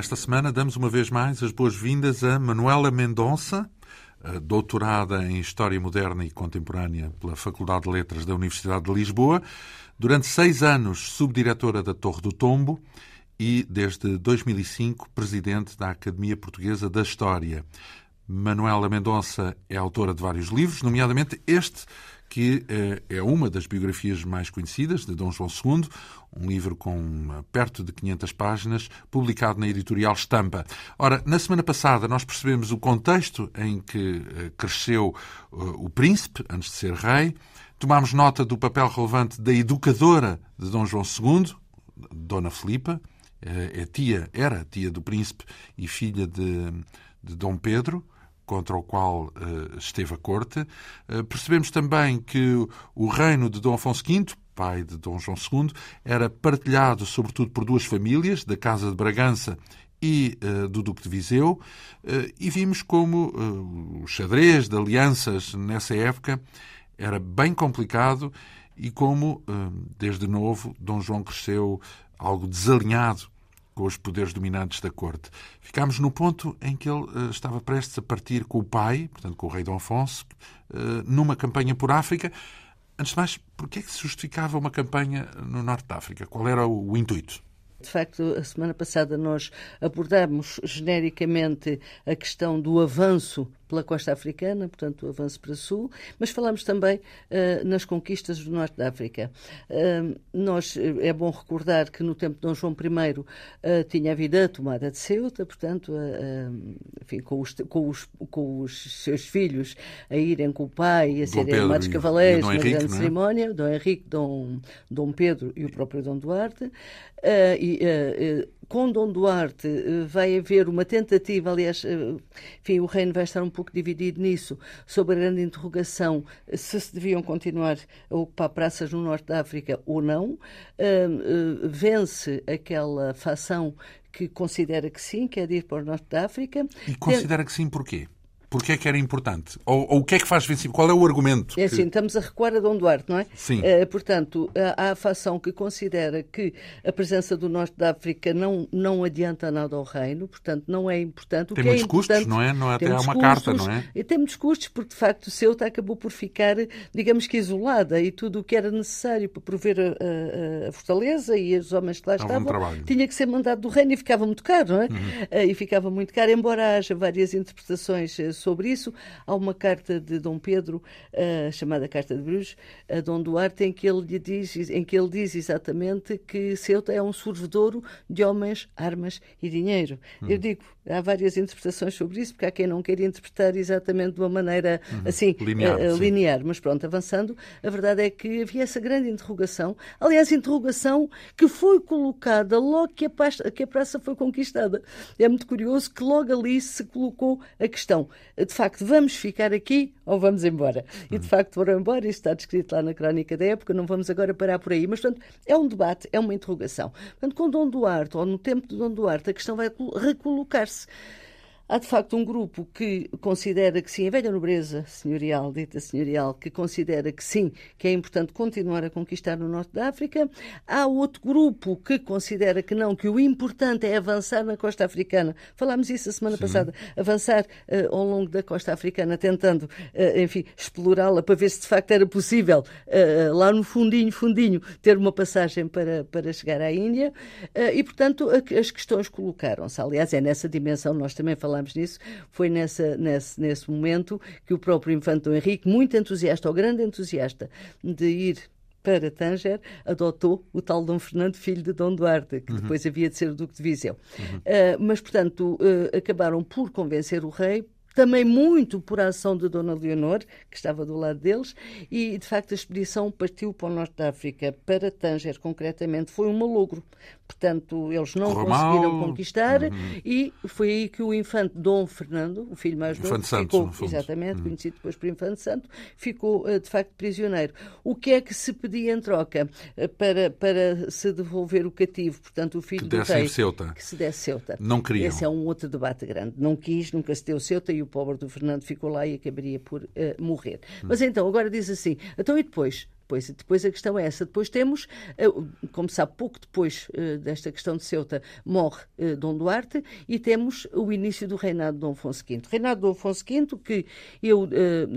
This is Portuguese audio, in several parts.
Esta semana damos uma vez mais as boas-vindas a Manuela Mendonça, doutorada em História Moderna e Contemporânea pela Faculdade de Letras da Universidade de Lisboa, durante seis anos subdiretora da Torre do Tombo e, desde 2005, presidente da Academia Portuguesa da História. Manuela Mendonça é autora de vários livros, nomeadamente este que eh, é uma das biografias mais conhecidas de Dom João II, um livro com eh, perto de 500 páginas, publicado na editorial Estampa. Ora, na semana passada nós percebemos o contexto em que eh, cresceu o príncipe, antes de ser rei, tomámos nota do papel relevante da educadora de Dom João II, Dona Filipa, é tia, era tia do príncipe e filha de, de Dom Pedro, contra o qual uh, esteve a corte. Uh, percebemos também que o reino de Dom Afonso V, pai de Dom João II, era partilhado sobretudo por duas famílias, da Casa de Bragança e uh, do Duque de Viseu, e vimos como o xadrez de alianças nessa época era bem complicado e como, desde novo, Dom João cresceu algo desalinhado com os poderes dominantes da corte. Ficámos no ponto em que ele uh, estava prestes a partir com o pai, portanto com o rei Dom Afonso, uh, numa campanha por África. Antes de mais, por que é que se justificava uma campanha no norte da África? Qual era o, o intuito? De facto, a semana passada nós abordamos genericamente a questão do avanço pela costa africana, portanto, o avanço para sul, mas falamos também uh, nas conquistas do norte da África. Uh, nós, eh, é bom recordar que no tempo de Dom João I uh, tinha havido a tomada de Ceuta, portanto, enfim, com, os, com, os, com os seus filhos a irem com o pai, a serem armados cavaleiros na grande é? cerimónia, Dom Henrique, Dom, Dom Pedro e o próprio Dom Duarte. e, com Dom Duarte vai haver uma tentativa, aliás, enfim, o reino vai estar um pouco dividido nisso, sobre a grande interrogação se se deviam continuar a ocupar praças no norte da África ou não. Vence aquela facção que considera que sim, quer é ir para o norte da África. E considera que sim porquê? Porquê é que era importante? Ou, ou, o que é que faz vencimento? Qual é o argumento? É assim, estamos a recuar a Dom Duarte, não é? Sim. Uh, portanto, há a facção que considera que a presença do Norte da África não, não adianta nada ao reino, portanto, não é importante. O tem que é muitos é custos, não é? Não é até há uma custos, carta, não é? E tem muitos custos, porque de facto Ceuta acabou por ficar, digamos que isolada e tudo o que era necessário para prover a, a, a fortaleza e os homens que lá estavam tinha que ser mandado do reino e ficava muito caro, não é? Uhum. Uh, e ficava muito caro, embora haja várias interpretações eh, sobre isso. Há uma carta de Dom Pedro, uh, chamada Carta de Bruges, a Dom Duarte, em que ele lhe diz, em que ele diz exatamente que Ceuta é um sorvedouro de homens, armas e dinheiro. Hum. Eu digo, há várias interpretações sobre isso, porque há quem não queira interpretar exatamente de uma maneira uhum. assim linear, uh, linear. Mas pronto, avançando, a verdade é que havia essa grande interrogação, aliás, interrogação que foi colocada logo que a, praça, que a praça foi conquistada. É muito curioso que logo ali se colocou a questão, de facto, vamos ficar aqui ou vamos embora? E de facto foram embora, isso está descrito lá na crónica da época, não vamos agora parar por aí. Mas, portanto, é um debate, é uma interrogação. Portanto, com Dom Duarte, ou no tempo de Dom Duarte, a questão vai recolocar-se. Há de facto um grupo que considera que sim, a velha nobreza senhorial, dita senhorial, que considera que sim, que é importante continuar a conquistar no norte da África. Há outro grupo que considera que não, que o importante é avançar na costa africana. Falámos isso a semana sim. passada. Avançar uh, ao longo da costa africana, tentando, uh, enfim, explorá-la para ver se de facto era possível, uh, lá no fundinho, fundinho, ter uma passagem para, para chegar à Índia. e, portanto, as questões colocaram-se. Aliás, é nessa dimensão, nós também falamos falámos nisso, foi nessa, nesse, nesse momento que o próprio Infante Dom Henrique, muito entusiasta, ou grande entusiasta, de ir para Tanger, adotou o tal Dom Fernando, filho de Dom Duarte, que uhum. depois havia de ser o Duque de Viseu. Uhum. Uh, mas, portanto, uh, acabaram por convencer o rei também muito por ação de Dona Leonor, que estava do lado deles, e de facto a expedição partiu para o norte da África, para Tanger concretamente. Foi um malogro. Portanto, eles não Correu conseguiram mal. conquistar uhum. e foi aí que o infante Dom Fernando, o filho mais novo, ficou, exatamente, uhum. conhecido depois por Infante Santo, ficou eh, de facto prisioneiro. O que é que se pedia em troca eh, para, para se devolver o cativo? Portanto, o filho que do rei, Ceuta. que se desse Ceuta. Não queriam. Esse é um outro debate grande. Não quis, nunca se deu Ceuta e o pobre do Fernando ficou lá e acabaria por uh, morrer. Hum. Mas então, agora diz assim, então e depois? Depois. Depois a questão é essa. Depois temos, como sabe, pouco depois desta questão de Ceuta, morre Dom Duarte e temos o início do reinado de Dom Afonso V. Reinado de Dom Afonso V, que eu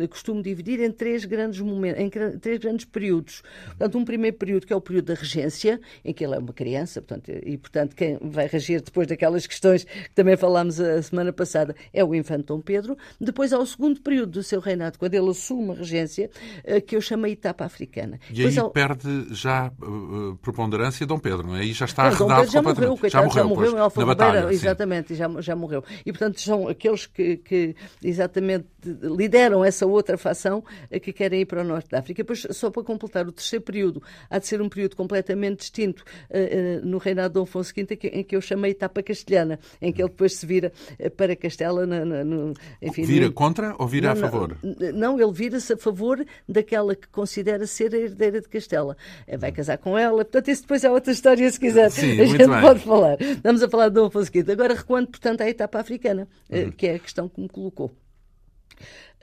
costumo dividir em três grandes momentos, em três grandes períodos. Portanto, um primeiro período que é o período da regência, em que ele é uma criança, portanto, e portanto quem vai reger depois daquelas questões que também falámos a semana passada é o infante Dom Pedro. Depois há o segundo período do seu reinado, quando ele assume a regência, eh, que eu chamo a etapa africana. E aí ao... perde já uh, preponderância Dom Pedro, não é? Aí já está não, arredado já morreu, coitado, já morreu, já morreu pois, em batalha, exatamente, já, já morreu. E portanto são aqueles que, que exatamente lideram essa outra facção eh, que querem ir para o norte da África. Depois, só para completar, o terceiro período há de ser um período completamente distinto uh, uh, no reinado de Dom Afonso V, em que eu chamei etapa castelhana, em que ele depois se vira para Castela. Na, na, no, enfim, vira no... contra ou vira não, a favor? Não, não ele vira-se a favor daquela que considera ser a herdeira de Castela. Vai casar com ela, portanto, isso depois é outra história, se quiser. Sim, a gente bem. pode falar. Estamos a falar de Dom Afonso V. Agora recuando, portanto, à etapa africana, uhum. que é a questão que me colocou.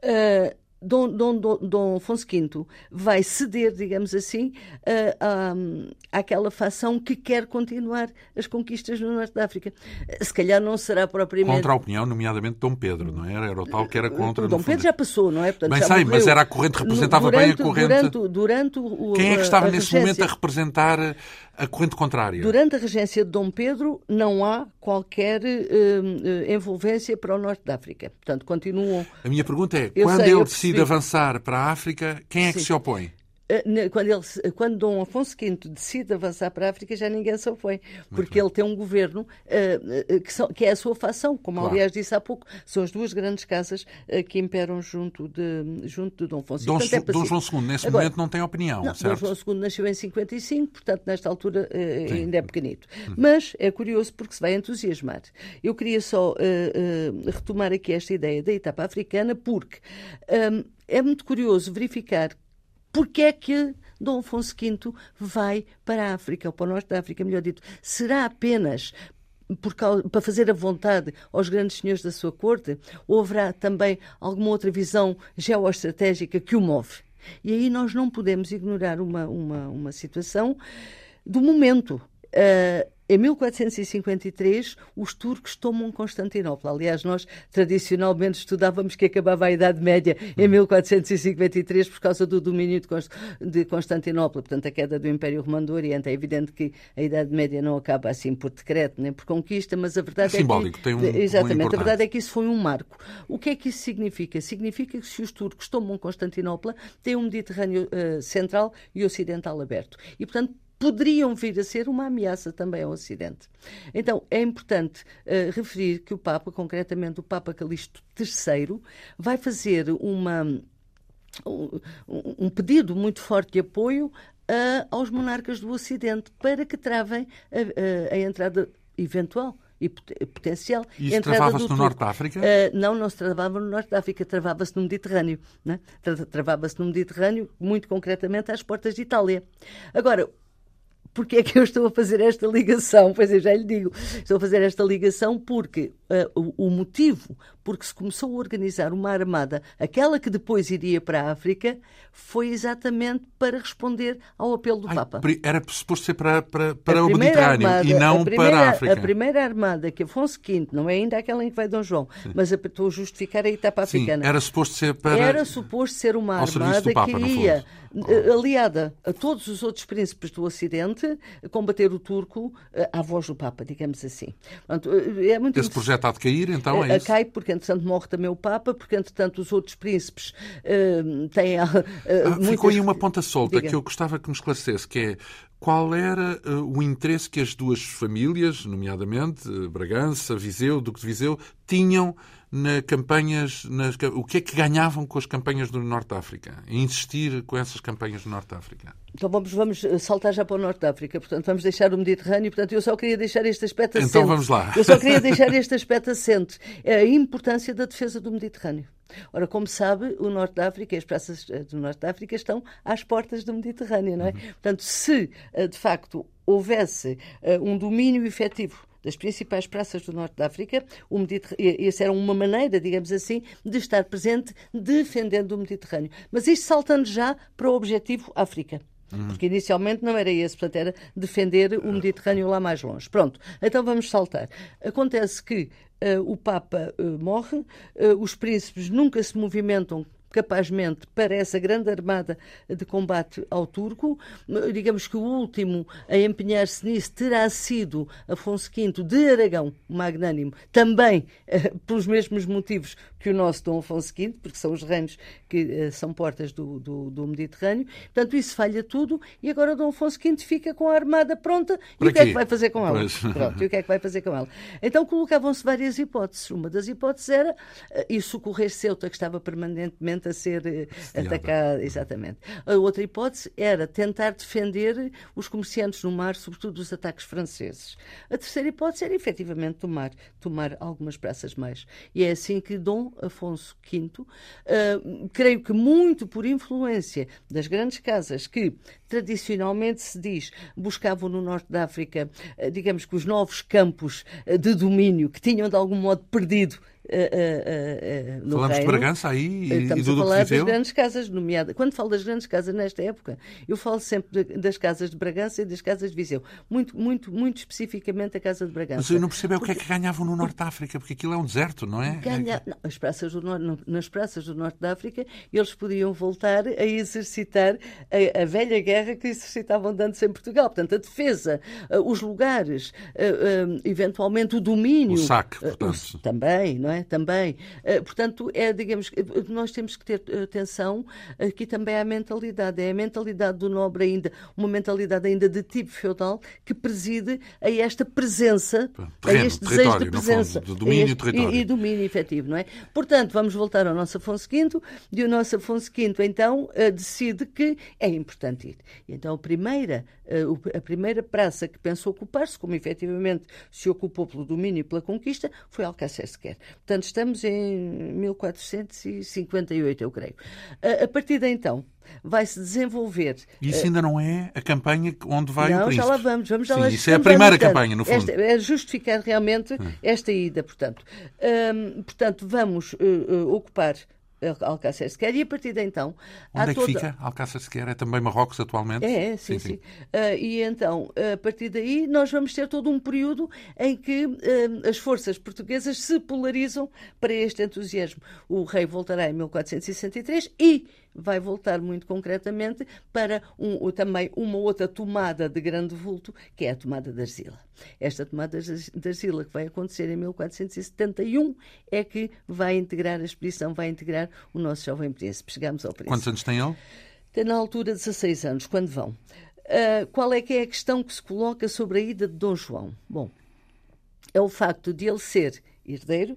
Uh, Dom, Dom, Dom, Dom Afonso V vai ceder, digamos assim, uh, àquela facção que quer continuar as conquistas no Norte da África. Se calhar não será propriamente. Contra a opinião, nomeadamente Dom Pedro, não era? Era o tal que era contra. O Dom Pedro já passou, não é? Portanto, bem sei, mas era a corrente, representava durante, bem a corrente. Durante, durante o, Quem é que estava nesse momento a representar a corrente contrária? Durante a regência de Dom Pedro não há qualquer uh, envolvência para o Norte da África. Portanto, continuam. A minha pergunta é: eu quando sei, ele decide avançar para a África, quem é que se opõe? Eh, quando, ele, quando Dom Afonso V decide avançar para a África, já ninguém se opõe, porque ele tem um governo uh, que, são, que, é a sua facção, como claro. aliás disse há pouco, são as duas grandes casas uh, que imperam junto de, junto de Dom Afonso. Dom, portanto, é Dom João II, nesse Agora, momento, não tem opinião, não, certo? Dom João II nasceu em 55, portanto, nesta altura uh, ainda é pequenito. Hum. Mas é curioso porque se vai entusiasmar. Eu queria só retomar aqui esta ideia da etapa africana, porque um, é muito curioso verificar porque é que Dom Afonso V vai para a África, ou para o norte da África, melhor dito? Será apenas Causa, para fazer a vontade aos grandes senhores da sua corte? Ou haverá também alguma outra visão geoestratégica que o move? E aí nós não podemos ignorar uma, uma, uma situação do momento. Uh, em 1453, os turcos tomam Constantinopla. Aliás, nós tradicionalmente estudávamos que acabava a Idade Média em 1453 por causa do domínio de Constantinopla, portanto, a queda do Império Romano do Oriente. É evidente que a Idade Média não acaba assim por decreto nem por conquista, mas a verdade é, é simbólico, que. Tem um, exatamente, um a verdade é que isso foi um marco. O que é que isso significa? Significa que se os turcos tomam Constantinopla, têm um Mediterrâneo uh, central e ocidental aberto. E, portanto, poderiam vir a ser uma ameaça também ao Ocidente. Então, é importante uh, referir que o Papa, concretamente o Papa Calixto III, vai fazer uma, um, um pedido muito forte de apoio uh, aos monarcas do Ocidente para que travem a, a, a entrada eventual e potencial. E isso travava-se no Norte da África? Uh, não, não se travava no Norte da África, travava-se no Mediterrâneo. Né? Travava-se no Mediterrâneo, muito concretamente às portas de Itália. Agora, porque é que eu estou a fazer esta ligação? Pois eu já lhe digo, estou a fazer esta ligação porque uh, o, o, motivo porque se começou a organizar uma armada, aquela que depois iria para a África, foi exatamente para responder ao apelo do Ai, Papa. Era suposto ser para, para, para o Mediterrâneo armada, e não a primeira, para a África. A primeira armada que Afonso V, não é ainda aquela em que vai Dom João, Sim. mas estou a justificar a etapa Sim, africana. Era suposto ser para. Era suposto ser uma armada Papa, que ia eh, aliada a todos os outros príncipes do Ocidente, combater o turco eh, à voz do Papa, digamos assim. Portanto, eh, é muito Esse projeto há de cair, então é isso? Cai porque, entretanto, morre também o Papa, porque, entretanto, os outros príncipes uh, têm. Uh, ah, muitas... Ficou aí uma ponta solta Diga. que eu gostava que me esclarecesse, que é qual era uh, o interesse que as duas famílias, nomeadamente Bragança, Viseu, Duque de Viseu, tinham na campanhas, nas, o que é que ganhavam com as campanhas do Norte da África? Insistir com essas campanhas do Norte da África? Então vamos, vamos saltar já para o Norte da África, portanto vamos deixar o Mediterrâneo, portanto eu só queria deixar este aspecto assente. Então vamos lá. Eu só queria deixar este aspecto assente, a importância da defesa do Mediterrâneo. Ora, como sabe, o Norte da África, as praças eh, do Norte da África estão às portas do Mediterrâneo, não é? Uhum. Portanto, se eh, de facto houvesse um domínio efetivo das principais praças do norte da África, o Isso era uma maneira, digamos assim, de estar presente defendendo o Mediterrâneo. Mas isto saltando já para o objetivo África. Uhum. Porque inicialmente não era esse, portanto era defender o Mediterrâneo lá mais longe. Pronto, então vamos saltar. Acontece que uh, o Papa uh, morre, uh, os príncipes nunca se movimentam capazmente para essa grande armada de combate ao turco. Digamos que o último a empenhar-se nisso terá sido Afonso V de Aragão, magnânimo, também eh, pelos mesmos motivos que o nosso Dom Afonso V, porque são os reinos que eh, são portas do, do, do, Mediterrâneo. Portanto, isso falha tudo e agora Dom Afonso V fica com a armada pronta e o que é que vai fazer com ela? Pronto, e o que é que vai fazer com ela? Então colocavam-se várias hipóteses. Uma das hipóteses era uh, ir socorrer Ceuta, que estava permanentemente a ser uh, atacado. Exatamente. A outra hipótese era tentar defender os comerciantes no mar, sobretudo dos ataques franceses. A terceira hipótese era efetivamente tomar, tomar algumas praças mais. E é assim que Dom Afonso V, uh, creio que muito por influência das grandes casas que tradicionalmente se diz buscavam no norte da África, uh, digamos que os novos campos de domínio que tinham de algum modo perdido uh, uh, no Falamos reino. de Bragança aí e, Estamos e do a falar das grandes casas, nomeada. Quando falo das grandes casas nesta época, eu falo sempre de, das casas de Bragança e das casas de Viseu. Muito, muito, muito especificamente a casa de Bragança. Mas eu não percebo porque... o que é que ganhavam no Norte da África, porque aquilo é um deserto, não é? Ganha... Não, as praças do norte, nas praças do Norte da África, eles podiam voltar a exercitar a, a velha guerra que exercitavam antes em Portugal. Portanto, a defesa, os lugares, eventualmente o domínio. O saque, portanto. O, também, não é? Também. Uh, portanto, é, digamos, eh, nós temos que ter atenção aqui também à mentalidade. É a mentalidade do nobre ainda, uma mentalidade ainda de tipo feudal que preside a esta presença, Terreno, a este desejo de presença. Fundo, de domínio este, território. E, e, domínio efetivo, não é? Portanto, vamos voltar ao nosso Afonso V e o nosso Afonso V, então, decide que é importante ir. Então, a primeira, a primeira praça que pensou ocupar-se, como efetivamente se ocupou pelo domínio e pela conquista, foi Alcácer de Quer. Portanto, estamos em 1458, eu creio. A, a partir de então, vai-se desenvolver. Isso ainda não é a campanha onde vai não, o príncipe. já lá vamos, vamos já Sim, lá Isso é a primeira campanha, no fundo. Esta, é justificar realmente hum. esta ida, portanto. Portanto, vamos uh, uh, ocupar Alcácer de Quer, e a partir de então. Onde é que toda... fica Alcácer de Quer? É também Marrocos atualmente? É, sim, sim. sim. sim. Uh, e então, a partir daí, nós vamos ter todo um período em que uh, as forças portuguesas se polarizam para este entusiasmo. O rei voltará em 1463 e vai voltar muito concretamente para um, também uma outra tomada de grande vulto, que é a tomada de Arzila. Esta tomada de Arzila, que vai acontecer em 1471, é que vai integrar a expedição, vai integrar o nosso jovem príncipe. Chegamos ao príncipe. Quantos anos tem ele? Tem na altura 16 anos, quando vão. Uh, qual é que é a questão que se coloca sobre a ida de Dom João? Bom, é o facto de ele ser herdeiro,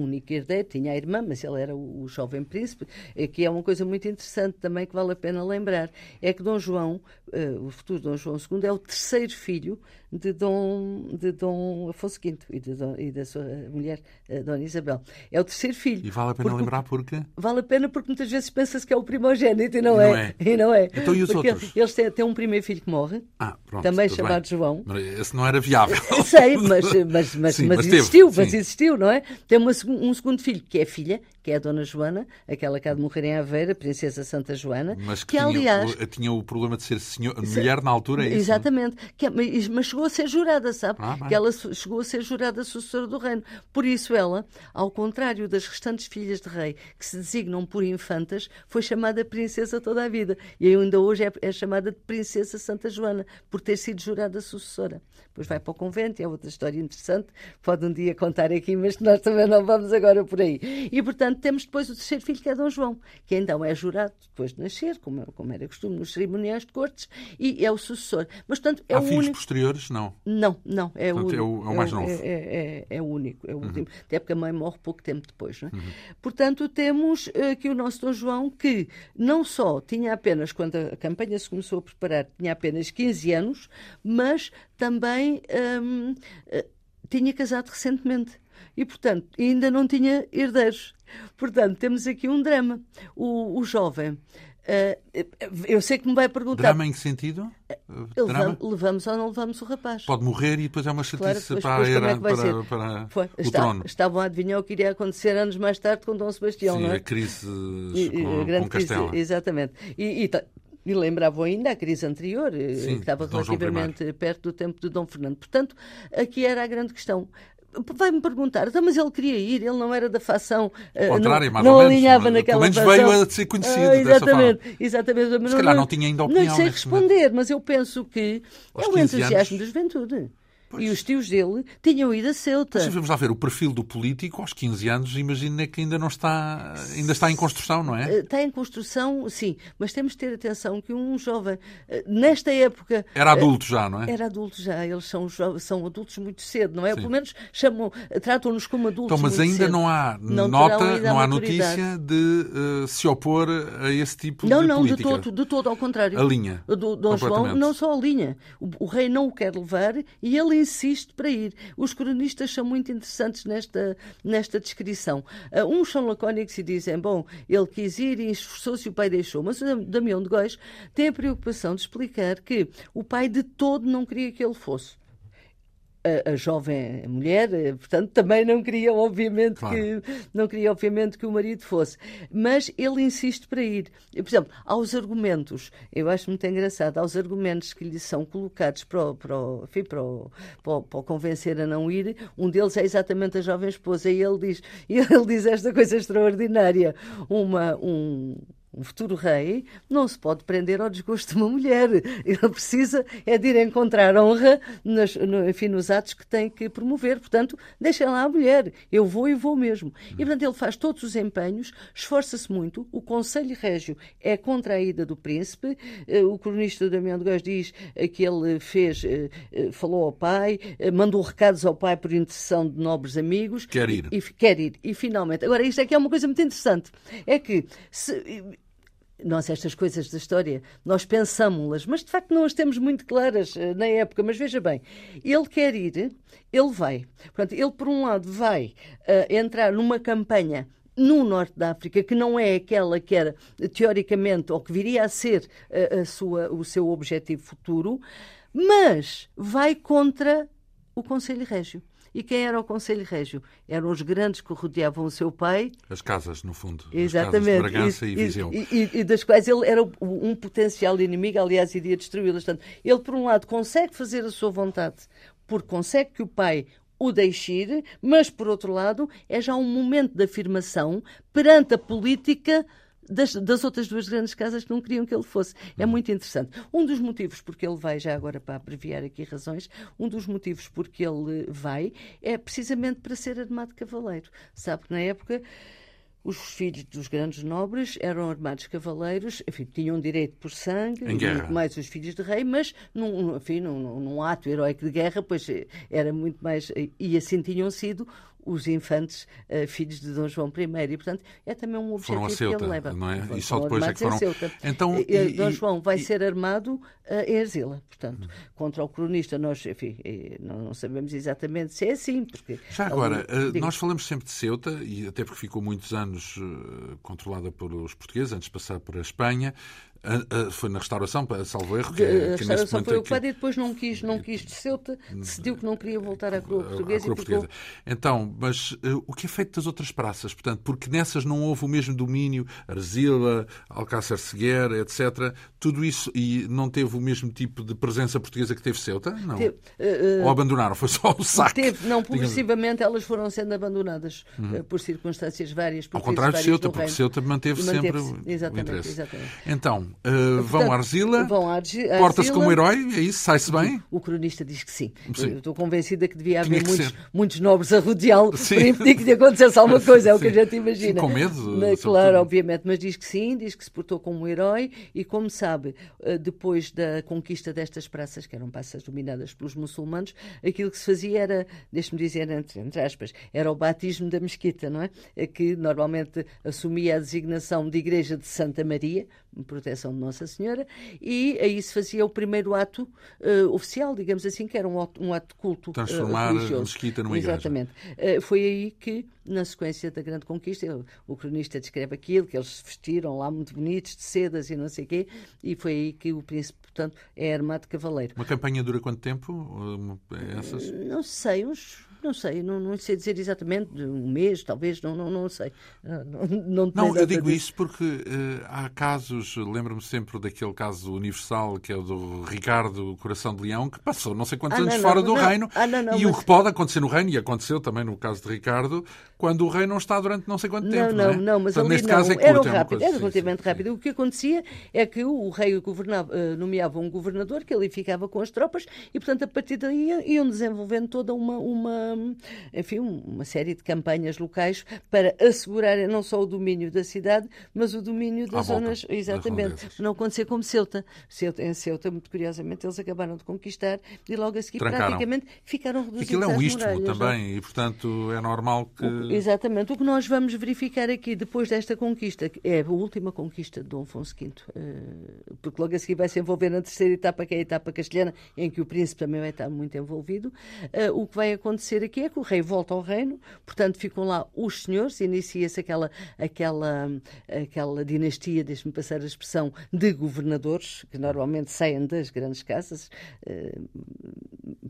único herdeiro, tinha a irmã, mas ele era o, o jovem príncipe, é que é uma coisa muito interessante também que vale a pena lembrar, é que Dom João, uh, o futuro Dom João II, é o terceiro filho de Dom, de Dom Afonso V e, de Dom, e da sua mulher, uh, Dona Isabel. É o terceiro filho. E vale a pena porque, lembrar porque? Vale a pena porque muitas vezes pensa-se que é o primogênito e não, e não é. é. E não é. Então e os porque outros? Eles têm, têm, um primeiro filho que morre, ah, pronto, também chamado bem. João. Esse não era viável. Sei, mas, mas, mas, sim, mas, mas existiu, teve, mas existiu, não é? Tem uma, um segundo filho que é filha, que é a Dona Joana, aquela que há de morrer em Aveira, Princesa Santa Joana, mas que, que tinha, aliás tinha o problema de ser senhor, mulher na altura, é isso? Exatamente, que, é, mas chegou a ser jurada, sabe? Ah, que ela chegou a ser jurada sucessora do reino. Por isso ela, ao contrário das restantes filhas de rei, que se designam por infantas, foi chamada princesa toda a vida. E ainda hoje é, é chamada de Princesa Santa Joana, por ter sido jurada sucessora. Depois vai para o convento, é outra história interessante, pode um dia contar aqui, mas nós também não vamos agora por aí. E, portanto, temos depois o terceiro filho, que é Dom João, que então é jurado depois de nascer, como, como era costume nos cerimoniais de cortes, e é o sucessor. Mas, portanto, é Há o filhos único... posteriores? Não. Não, não, é portanto, o único. É o, é o mais novo. É, é, é, é o único, é o uhum. último. Até porque a mãe morre pouco tempo depois. Não é? uhum. Portanto, temos aqui o nosso Dom João, que não só tinha apenas, quando a campanha se começou a preparar, tinha apenas 15 anos, mas também hum, tinha casado recentemente e, portanto, ainda não tinha herdeiros. Portanto, temos aqui um drama. O, o jovem Uh, eu sei que me vai perguntar. Drama em que sentido? Levamos, levamos, ou não levamos o rapaz? Pode morrer e depois é uma chatice claro, para, era, é para, para, para o Está, trono. Estavam a adivinhar o que iria acontecer anos mais tarde com Dom Sebastião, Sim, não é? a crise e, com, a grande com Castela. Crise, exatamente. E, e, e lembravam ainda a crise anterior, eh, Sim, que estava relativamente perto do tempo de Dom Fernando. Portanto, aqui era a grande questão vai-me perguntar, então, mas ele queria ir, ele não era da facção, eh, Contrário, não, não alinhava menos, naquela pelo menos veio a ser conhecido ah, exatamente, exatamente. Se não, calhar não, tinha ainda opinião. Não sei responder, momento. mas eu penso que Aos é o entusiasmo anos... da juventude. Pois. E os tios dele tinham ido a Ceuta. Mas vamos lá ver, o perfil do político aos 15 anos, imagina que ainda não está, ainda está em construção, não é? Eh, está em construção, sim, mas temos de ter atenção que um jovem, eh, nesta época... Era adulto já, não é? Era adulto já, eles são, são adultos muito cedo, não é? Sim. Pelo menos chamam, tratam-nos como adultos então, mas ainda cedo. não há não nota, não há notícia de uh, se opor a esse tipo não, de não, política. Não, de todo, de todo, ao contrário. A linha. Do Dom João, não só a linha. O, o rei não o quer levar e ele insiste para ir. Os cronistas são muito interessantes nesta, nesta descrição. Uh, uns são lacónicos e dizem, bom, ele quis ir e esforçou-se e o pai deixou. Mas o Damião de Góis tem a preocupação de explicar que o pai de todo não queria que ele fosse a, a, jovem mulher, eh, portanto, também não queria, obviamente, claro. que não queria, obviamente, que o marido fosse. Mas ele insiste para ir. Por exemplo, aos argumentos, eu acho muito engraçado, aos argumentos que lhe são colocados para o, para enfim, para para para o convencer a não ir, um deles é exatamente a jovem esposa. E ele diz, ele diz esta coisa extraordinária. Uma, um, um futuro rei não se pode prender ao desgosto de uma mulher. Ele precisa é de ir encontrar honra nas, no, enfim, nos atos que tem que promover. Portanto, deixem lá a mulher. Eu vou e vou mesmo. E, portanto, ele faz todos os empenhos, esforça-se muito. O Conselho Régio é contra a ida do príncipe. Eh, o cronista Damião de Góis diz eh, que ele fez, eh, falou ao pai, mandou recados ao pai por intercessão de nobres amigos. Quer ir. E, quer ir. E, finalmente, agora, isto é que é uma coisa muito interessante. É que se, nós estas coisas da história, nós pensamos-las, mas de facto não as temos muito claras uh, na época. Mas veja bem, ele quer ir, ele vai. Portanto, ele, por um lado, vai uh, entrar numa campanha no norte da África, que não é aquela que era teoricamente ou que viria a ser uh, a sua, o seu objetivo futuro, mas vai contra o Conselho Régio. E quem era o Conselho Régio? Eram os grandes que rodeavam o seu pai. As casas, no fundo. Exatamente. As casas de Bragança e, e Viseu. E, e, e, das quais ele era um potencial inimigo, aliás, iria destruí-las. Portanto, ele, por um lado, consegue fazer a sua vontade, porque consegue que o pai o deixe ir, mas, por outro lado, é já um momento de afirmação perante a política das, das, outras duas grandes casas que não queriam que ele fosse. É uhum. muito interessante. Um dos motivos porque ele vai, já agora para abreviar aqui razões, um dos motivos porque ele vai é precisamente para ser armado cavaleiro. Sabe que na época os filhos dos grandes nobres eram armados cavaleiros, enfim, tinham direito por sangue, muito mais os filhos de rei, mas num, enfim, num, num, ato heróico de guerra, pois era muito mais. E assim tinham sido os infantes uh, filhos de Dom João I. E, portanto, é também um objetivo Ceuta, que ele leva. Não é? E só depois é que foram... Então, e, Dom João vai e... ser armado uh, em Arzila. Portanto, contra o cronista, nós, enfim, não, não, sabemos exatamente se é assim. Porque Já agora, uh, nós falamos sempre de Ceuta, e até porque ficou muitos anos controlada pelos portugueses, antes de passar para a Espanha. Foi na restauração, salvo erro. Que, a é- restauração foi ocupada e depois não quis, não quis de Ceuta, decidiu que não queria voltar à coroa portuguesa. À coroa portuguesa. Então, mas uh, o que é feito das outras praças? Portanto, porque nessas não houve o mesmo domínio, Arzila, Alcácer Seguer, etc. Tudo isso e não teve o mesmo tipo de presença portuguesa que teve Ceuta? Não. Teve, uh, Ou abandonaram? Foi só o saque? Teve, não, progressivamente elas foram sendo abandonadas uhum. uh, por circunstâncias várias. Ao contrário de Ceuta, porque Ceuta manteve, manteve sempre o, exatamente, o interesse. Exatamente. Então, Uh, vão à Arzila, vão à Arzila porta-se como herói, é isso? Sai-se bem? O, o, cronista diz que sim. sim. estou convencida que devia haver que muitos, muitos, nobres a rodeá-lo para impedir que lhe acontecesse alguma coisa, é o que a gente imagina. Sim, com medo? Na, claro, obviamente, mas diz que sim, diz que se portou como um herói e, como sabe, eh, depois da conquista destas praças, que eram praças dominadas pelos muçulmanos, aquilo que se fazia era, deixe-me dizer entre, entre aspas, era o batismo da mesquita, não é? Que normalmente assumia a designação de Igreja de Santa Maria, proteção de Nossa Senhora, e aí se fazia o primeiro ato uh, oficial, digamos assim, que era um ato, um ato de culto. Transformar uh, a mesquita numa Exatamente. igreja. Exatamente. Uh, foi aí que, na sequência da Grande Conquista, o cronista descreve aquilo, que eles se vestiram lá muito bonitos, de sedas e não sei o quê, e foi aí que o príncipe, portanto, é armado de cavaleiro. Uma campanha dura quanto tempo? Essas? Não sei, uns não sei, não, não sei dizer exatamente, um mês, talvez, não, não, não sei. Não, não, não eu digo isso porque uh, há casos, lembro-me sempre daquele caso universal que é o do Ricardo Coração de Leão, que passou não sei quantos ah, anos não, fora do reino. Ah, e mas... o que pode acontecer no reino, e aconteceu também no caso de Ricardo, quando o rei não está durante não sei quanto tempo. Não, não, é? não, mas Portanto, neste caso é era rápido, é era relativamente rápido. O que acontecia é que o rei governava, uh, nomeava um governador que ali ficava com as tropas e, portanto, a partir daí iam desenvolvendo toda uma, uma enfim, uma série de campanhas locais para assegurar não só o domínio da cidade, mas o domínio das zonas. Exatamente. Não acontecer como Ceuta. Ceuta. Em Ceuta, muito curiosamente, eles acabaram de conquistar e logo a seguir Trancaram. praticamente ficaram reduzidos. Aquilo é um istmo muralhas, também não? e, portanto, é normal que. O, exatamente. O que nós vamos verificar aqui depois desta conquista, é a última conquista de Dom Afonso V, eh, porque logo a seguir vai se envolver na terceira etapa, que é a etapa castelhana, em que o príncipe também vai estar muito envolvido. Eh, o que vai acontecer aqui é que o rei volta ao reino, portanto ficam lá os senhores, inicia-se aquela, aquela, aquela dinastia, deixe-me passar a expressão, de governadores, que normalmente saem das grandes casas, eh,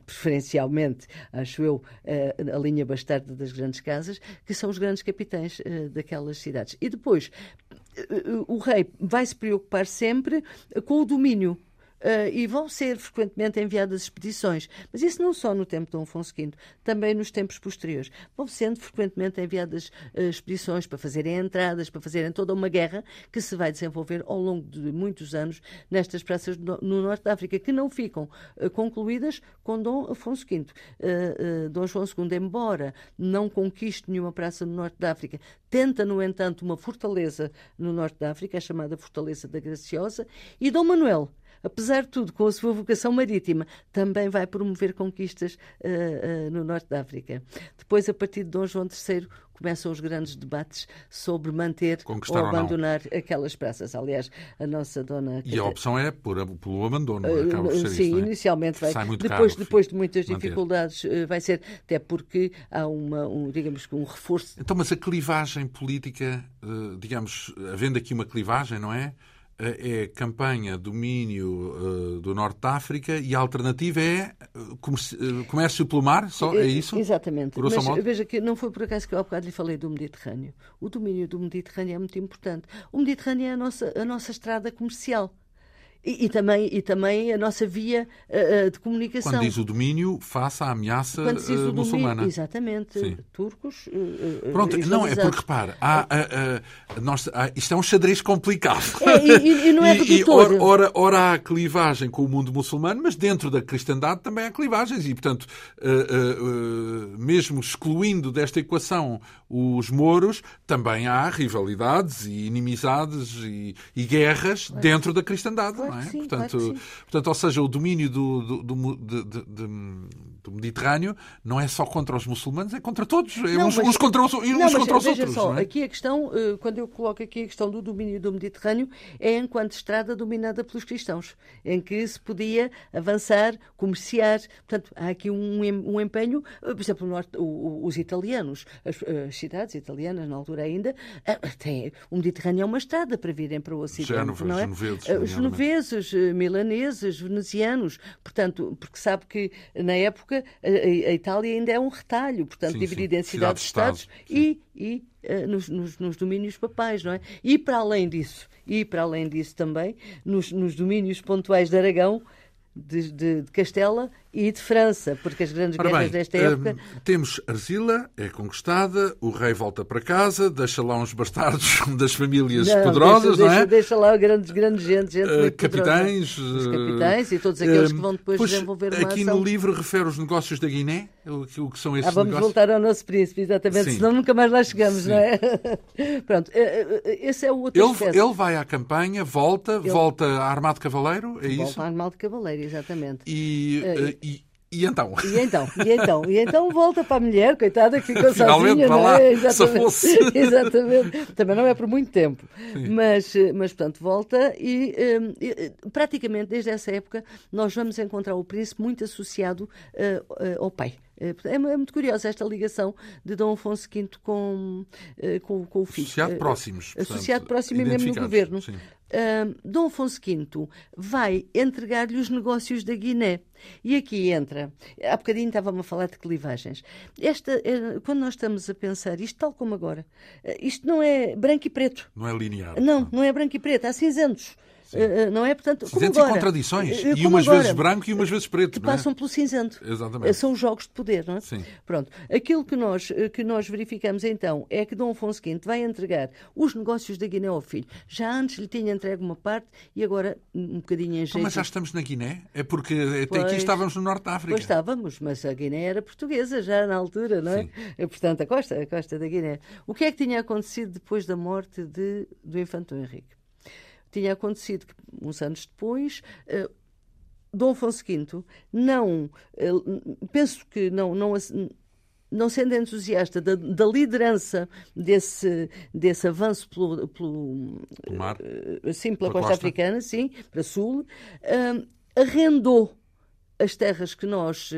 preferencialmente, acho eu, a linha bastarda das grandes casas, que são os grandes capitães eh, daquelas cidades. E depois, o rei vai se preocupar sempre com o domínio Uh, e vão ser frequentemente enviadas expedições. Mas isso não só no tempo de Dom Afonso V, também nos tempos posteriores. Vão sendo frequentemente enviadas uh, expedições para fazerem entradas, para fazerem toda uma guerra que se vai desenvolver ao longo de muitos anos nestas praças no, no norte da África, que não ficam uh, concluídas com Dom Afonso V. Dom Afonso II, embora não conquiste nenhuma praça no norte da África, tenta, no entanto, uma fortaleza no norte da África, a chamada Fortaleza da Graciosa, e Dom Manuel apesar de tudo, com a sua vocação marítima, também vai promover conquistas uh, uh, no norte da África. Depois, a partir de Dom João III, começam os grandes debates sobre manter Conquistar ou abandonar ou aquelas praças. Aliás, a nossa dona. E a opção é por, pelo abandono, ser Sim, isso, é? inicialmente vai. Depois, caro, depois de muitas manter. dificuldades, vai ser, até porque há uma, um, digamos que um reforço. Então, mas a clivagem política, digamos, havendo aqui uma clivagem, não é? Eh, é campanha domínio uh, do Norte da África e a alternativa é comércio, comércio pelo mar, só é isso? Exatamente. Mas modo? veja que não foi por acaso que eu há bocado lhe falei do Mediterrâneo. O domínio do Mediterrâneo é muito importante. O Mediterrâneo é a nossa, a nossa estrada comercial. E, e, também, e também a nossa via uh, de comunicação. Quando diz o domínio, face à ameaça uh, domínio, muçulmana. Exatamente. Sim. Turcos. Uh, Pronto, não, é porque, repara, há, nós, há, isto é um xadrez complicado. É, e, e, não é e, ora, ora, ora há clivagem com o mundo muçulmano, mas dentro da cristandade também há clivagens. E, portanto, mesmo excluindo desta equação os mouros, também há rivalidades e inimizades e, e guerras claro. dentro da cristandade. Claro não é? Sim, portanto, claro portanto, ou seja, o domínio do, do, do, de, de, de, do, Mediterrâneo não é só contra os muçulmanos, é contra todos. É não, uns, mas, uns, contra os, uns não, contra os outros. Só, é? aqui a questão, eh, quando eu coloco aqui a questão do domínio do Mediterrâneo, é enquanto estrada dominada pelos cristãos, em que se podia avançar, comerciar. Portanto, há aqui um, um empenho, eh, por exemplo, os italianos, as, as, cidades italianas, na altura ainda, eh, têm, o Mediterrâneo é uma estrada para virem para o Ocidente. Génova, não é? Genoveses, genoveses, milaneses, venezianos, portanto, porque sabe que na época a, a Itália ainda é um retalho, portanto, sim, dividida sim. em cidades-estados e, e uh, nos, nos, nos, domínios papais, não é? E para além disso, e para além disso também, nos, nos domínios pontuais de Aragão, de, de, de, Castela e de França, porque as grandes Ora guerras bem, desta época. Hum, temos Arzila, é conquistada, o rei volta para casa, deixa lá uns bastardos das famílias não, poderosas, deixa, não é? Deixa lá grandes, grandes gente, gente uh, capitães. Os capitães e todos aqueles uh, que vão depois pois, desenvolver uma Aqui ação. no livro refere os negócios da Guiné, o, o que são esses ah, vamos negócios? voltar ao nosso príncipe, exatamente, Sim. senão nunca mais lá chegamos, Sim. não é? Pronto, eh, eh, esse é o outro ele. Ele vai à campanha, volta, ele... volta armado cavaleiro, é volta isso? Volta armado cavaleiro, exatamente. E, uh, e então? E então, e então, e então volta para a mulher, coitada, que ficou Finalmente, sozinha, não é? Exatamente. Exatamente. Também não é por muito tempo. Mas, mas, portanto, volta e, um, e, praticamente desde essa época nós vamos encontrar o príncipe muito associado uh, uh, ao pai. É, é muito curiosa esta ligação de Dom Afonso V com, com, com o filho. Associado próximos. Associado próximo e mesmo no governo. Sim. Uh, Dom Afonso V vai entregar-lhe os negócios da Guiné. E aqui entra, há bocadinho estava-me a falar de clivagens. Esta, quando nós estamos a pensar, isto tal como agora, isto não é branco e preto. Não é linear. Não, não é branco e preto, há cinzentos. Uh, não é? Portanto, Cinzentos como e contradições. E umas agora, vezes branco e umas vezes preto. Que não é? passam pelo cinzento. Exatamente. São jogos de poder, não é? Sim. Pronto. Aquilo que nós, que nós verificamos então é que Dom Afonso V vai entregar os negócios da Guiné ao filho. Já antes lhe tinha entregue uma parte e agora um bocadinho em jeito. Mas já estamos na Guiné? É porque até Pois. aqui estávamos no Norte da África. Pois estávamos, mas a Guiné era portuguesa já na altura, não é? Sim. E, Portanto, a costa, a costa da Guiné. O que é que tinha acontecido depois da morte de, do infante Henrique? Tinha acontecido que, uns anos depois, eh, Dom Afonso V não, eh, penso que não, não, não sendo entusiasta da, da liderança desse, desse avanço pelo, pelo, Do mar. eh, sim, pela Pela costa, costa. africana, sim, para sul, arrendou as terras que nós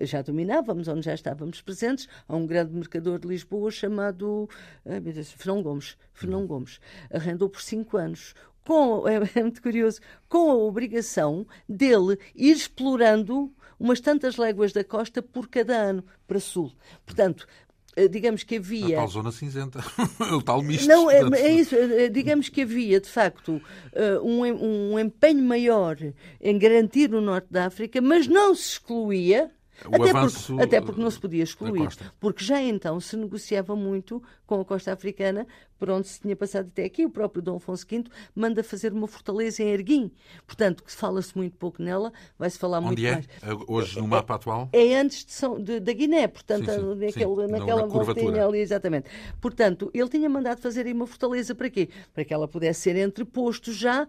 já dominávamos, onde já estávamos presentes, a um grande mercador de Lisboa chamado Fernão Gomes. Fernão Gomes. Arrendou por cinco anos. Com, é, muito curioso, com a obrigação dele ir explorando umas tantas léguas da costa por cada ano para sul. Portanto, eh, digamos que A havia. tal zona cinzenta. o tal misto. Não, é, é isso. é, Digamos que havia, de facto, eh, um, um empenho maior em garantir o norte da África, mas não se excluía. O até, avanço porque, até porque não se podia excluir. Porque já então se negociava muito com a costa africana, por onde se tinha passado até aqui. O próprio Dom Afonso V manda fazer uma fortaleza em Erguim. Portanto, que fala-se muito pouco nela, vai-se falar muito Onde é? mais. Hoje, no mapa atual? É antes de São- de- da Guiné, portanto, Sim, sim, naquele- sim, na- naquela na voltinha ali, exatamente. Portanto, ele tinha mandado fazer aí uma fortaleza para quê? Para que ela pudesse ser entreposto já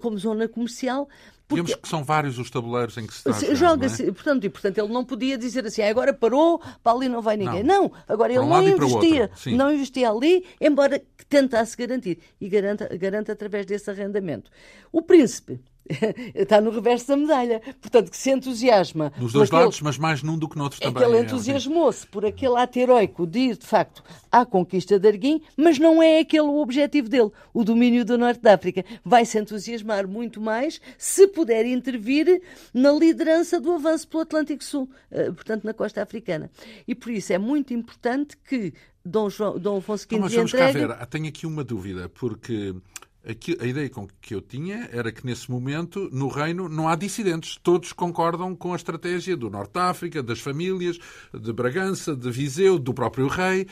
como zona comercial. Porque Digamos que são vários os tabuleiros em que se está a se- jogar, não é? joga-se, portanto, e portanto ele não podia dizer assim, "Ah, agora parou, para ali não vai ninguém. Não. Não, agora Para ele um não investia, não investia ali, embora tentasse garantir. E garanta, garanta através desse arrendamento. O príncipe está no reverso da medalha, portanto, que se entusiasma. Dos dois lados, mas mais num do que noutro é também. que ele é, entusiasmou-se por aquele ato heroico de ir, de facto, à conquista de Arguim, mas não é aquele o objetivo dele, o domínio do Norte da África. Vai se entusiasmar muito mais se puder intervir na liderança do avanço pelo Atlântico Sul, eh, portanto, na costa africana. E por isso é muito importante que Dom, João, Dom Afonso V Então, mas vamos cá entregue... ver. Ah, Tenho aqui uma dúvida, porque a ideia que eu tinha era que nesse momento, no reino, não há dissidentes. Todos concordam com a estratégia do Norte da África, das famílias, de Bragança, de Viseu, do próprio rei.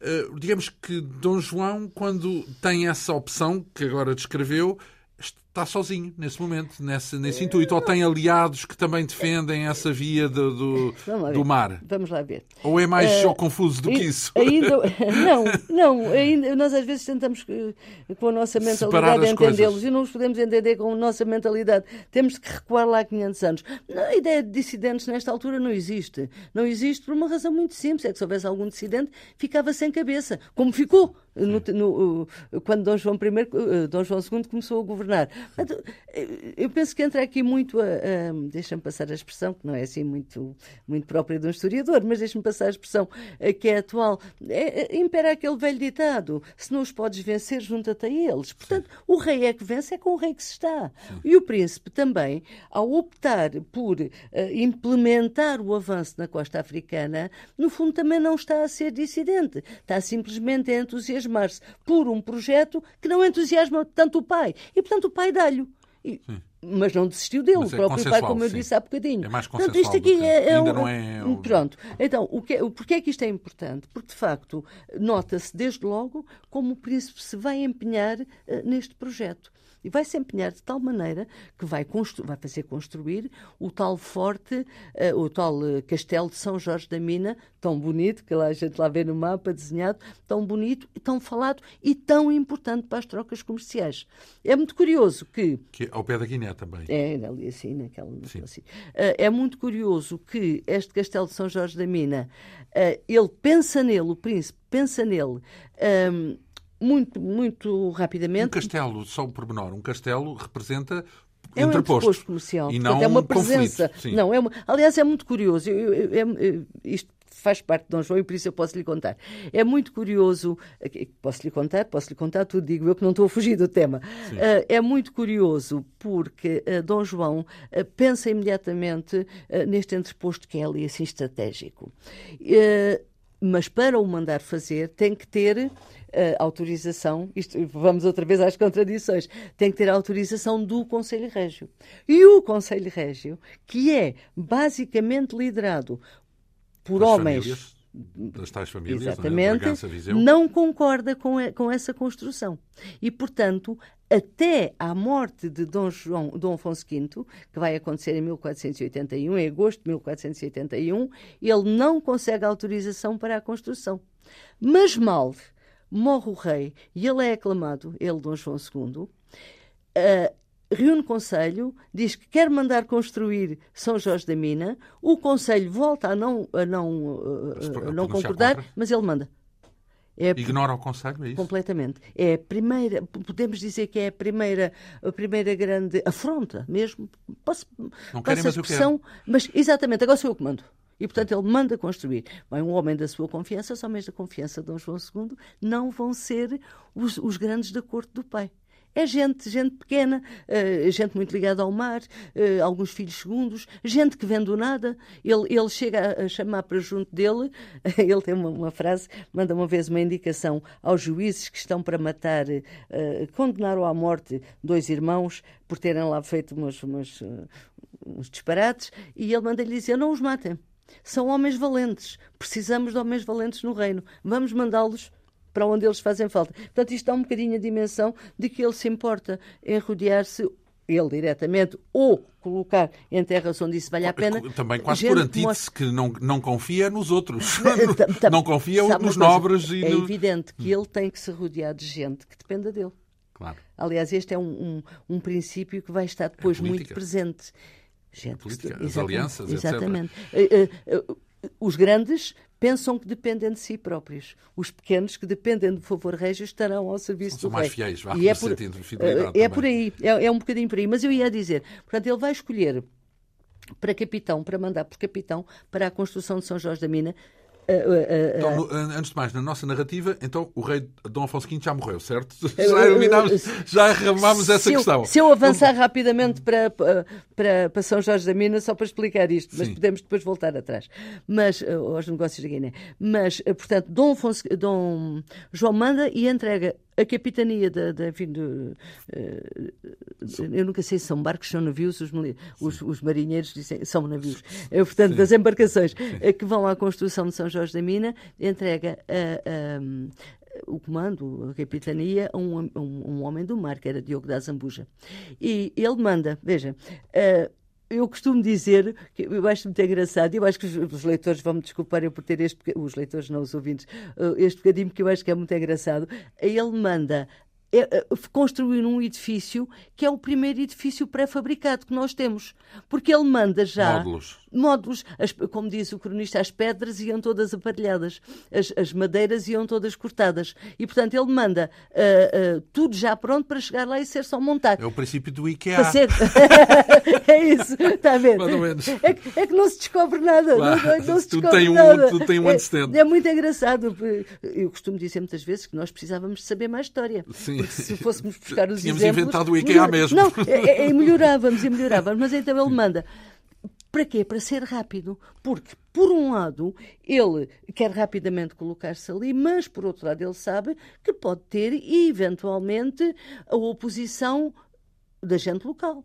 Eh, digamos que Dom João, quando tem essa opção que agora descreveu, está sozinho nesse momento, nesse, nesse intuito. Ou tem aliados que também defendem essa via do, do, ver. do mar. Vamos lá ver. Ou é mais só confuso do que isso? Ainda, não, não. Ainda, nós às vezes tentamos eh, com a nossa mentalidade entendê-los e não os podemos entender com a nossa mentalidade. Temos que recuar lá 500 anos. A ideia de dissidentes nesta altura não existe. Não existe por uma razão muito simples. É que se houvesse algum dissidente, ficava sem cabeça. Como ficou no- no- quando Dom João, I, eh, Dom João II começou a governar. Portanto, eh, Eu penso que entra aqui muito a. a deixa-me passar a expressão, que não é assim muito, muito própria de um historiador, mas deixa-me passar a expressão eh, que é atual. É, é, impera aquele velho ditado: se não os podes vencer, junta-te a eles. Portanto, o rei é que vence, é com o rei que se está. E o príncipe também, ao optar por eh, implementar o avanço na costa africana, no fundo também não está a ser dissidente. Está simplesmente a entusiasmar-se por um projeto que não entusiasma tanto o pai. E, portanto, o pai dá-lhe. E- Mas não desistiu dele, Mas o é próprio pai, como eu sim. disse há bocadinho. É mais Portanto, isto aqui é, é um- é Pronto. Então, o que, o, porquê é que isto é importante? Porque, de facto, nota-se desde logo como o príncipe se vai empenhar eh, neste projeto. E vai se empenhar de tal maneira que vai, constru- vai fazer construir o tal forte, eh, o tal eh, castelo de São Jorge da Mina, tão bonito, que lá a gente lá vê no mapa desenhado, tão bonito, e tão falado e tão importante para as trocas comerciais. É muito curioso que Que é ao pé da Guiné, também. É, ali assim, naquela. Assim. Uh, é muito curioso que este castelo de São Jorge da Mina, uh, ele pensa nele, o príncipe pensa nele. Um, muito, muito rapidamente. Um castelo, só um pormenor, um castelo representa é um entreposto comercial. E não é uma presença. Não, é uma... Aliás, é muito curioso. Eu, eu, eu, isto faz parte de Dom João e por isso eu posso lhe contar. É muito curioso, posso lhe contar, posso lhe contar tudo, digo eu que não estou a fugir do tema. Uh, é muito curioso porque uh, Dom João uh, pensa imediatamente neste entreposto que é ali assim estratégico. Mas para o mandar fazer tem que ter autorização, isto, vamos outra vez às contradições, tem que ter autorização do Conselho Régio. E o Conselho Régio, que é basicamente liderado por As homens. Famílias, das tais famílias, Exatamente, é? não concorda com, a, com essa construção. E, portanto, até à morte de Dom, João, Dom Afonso V, que vai acontecer em 1481, em agosto de 1481, ele não consegue autorização para a construção. Mas mal morre o rei e ele é aclamado, ele, Dom João II, uh, reúne conselho, diz que quer mandar construir São Jorge da Mina, o conselho volta a não, a não, a não concordar, mas ele manda. É, Ignora o conselho, é isso? Completamente. É a primeira, podemos dizer que é a primeira, a primeira grande afronta mesmo. Posso, não querem, mas expressão, mas exatamente, agora sou eu que mando. E, portanto, ele manda construir. Bem, um homem da sua confiança, os homens da confiança de Dom João II não vão ser os, os grandes da corte do pai. É gente, gente pequena, uh, gente muito ligada ao mar, uh, alguns filhos segundos, gente que vem do nada. Ele, ele chega a, chamar para junto dele, ele tem uma, uma, frase, manda uma vez uma indicação aos juízes que estão para matar, uh, condenaram à morte dois irmãos por terem lá feito umas, umas, uns disparates, e ele manda-lhe dizer: não os matem. São homens valentes. Precisamos de homens valentes no reino. Vamos mandá-los para onde eles fazem falta. Portanto, isto dá um bocadinho a dimensão de que ele se importa em rodear-se ele diretamente, ou colocar em terras onde isso vale a pena. Também quase por antítese que não, não confia nos outros. não confia nos nobres. E é no... evidente que ele tem que se rodear de gente que dependa dele. Claro. Aliás, este é um, um, um princípio que vai estar depois é muito presente. Gente, política, as alianças, exatamente. Etc. Eh, eh, os grandes pensam que dependem de si próprios. Os pequenos que dependem do favor régio estarão ao serviço São do mais rei. fiéis, vá, e é por, eh, é por aí, é, é um bocadinho por aí. Mas eu ia dizer, portanto, ele vai escolher para capitão, para mandar por capitão para a construção de São Jorge da Mina, então, antes de mais, na nossa narrativa, então o rei Dom Afonso V já morreu, certo? Já iluminámos, já arramámos essa se questão. Eu, se eu avançar rapidamente para, para, para São Jorge da Mina, só para explicar isto, mas Sim. podemos depois voltar atrás. Mas, aos negócios da Guiné. Mas, portanto, Dom, Afonso, Dom João manda e entrega a capitania da, da enfim, de, uh, eu nunca sei se são barcos, são navios, os, os, os marinheiros dizem são navios, uh, portanto, Sim. das embarcações que vão à construção de São Jorge da Mina, entrega a, a o comando, a capitania, a um, um, um, homem do mar, que era Diogo da Zambuja. E ele manda, veja, uh, eu costumo dizer, que eu acho muito engraçado, eu acho que os, leitores vão me desculpar por ter este, os leitores não os ouvintes, uh, este bocadinho, porque eu acho que é muito engraçado. Ele manda é, é, construir um edifício que é o primeiro edifício pré-fabricado que nós temos. Porque ele manda já. Módulos. Módulos. As, como diz o cronista, as pedras iam todas aparelhadas, as, as madeiras iam todas cortadas. E, portanto, ele manda uh, uh, tudo já pronto para chegar lá e ser só montado. É o princípio do IKEA. Ser... é isso, está a ver? Mais ou menos. É, é, que não se descobre nada. Claro. Não, não, se tu descobre tem um, nada. Tu tem um antecedente. É, é muito engraçado. Eu costumo dizer muitas vezes que nós precisávamos de saber mais história. Sim porque se fôssemos buscar os Tínhamos exemplos... inventado o IKEA mesmo. Não, é, é, melhorávamos e melhorávamos. Mas então ele manda... Para quê? Para ser rápido. Porque, por um lado, ele quer rapidamente colocar-se ali, mas, por outro lado, ele sabe que pode ter, eventualmente, a oposição da gente local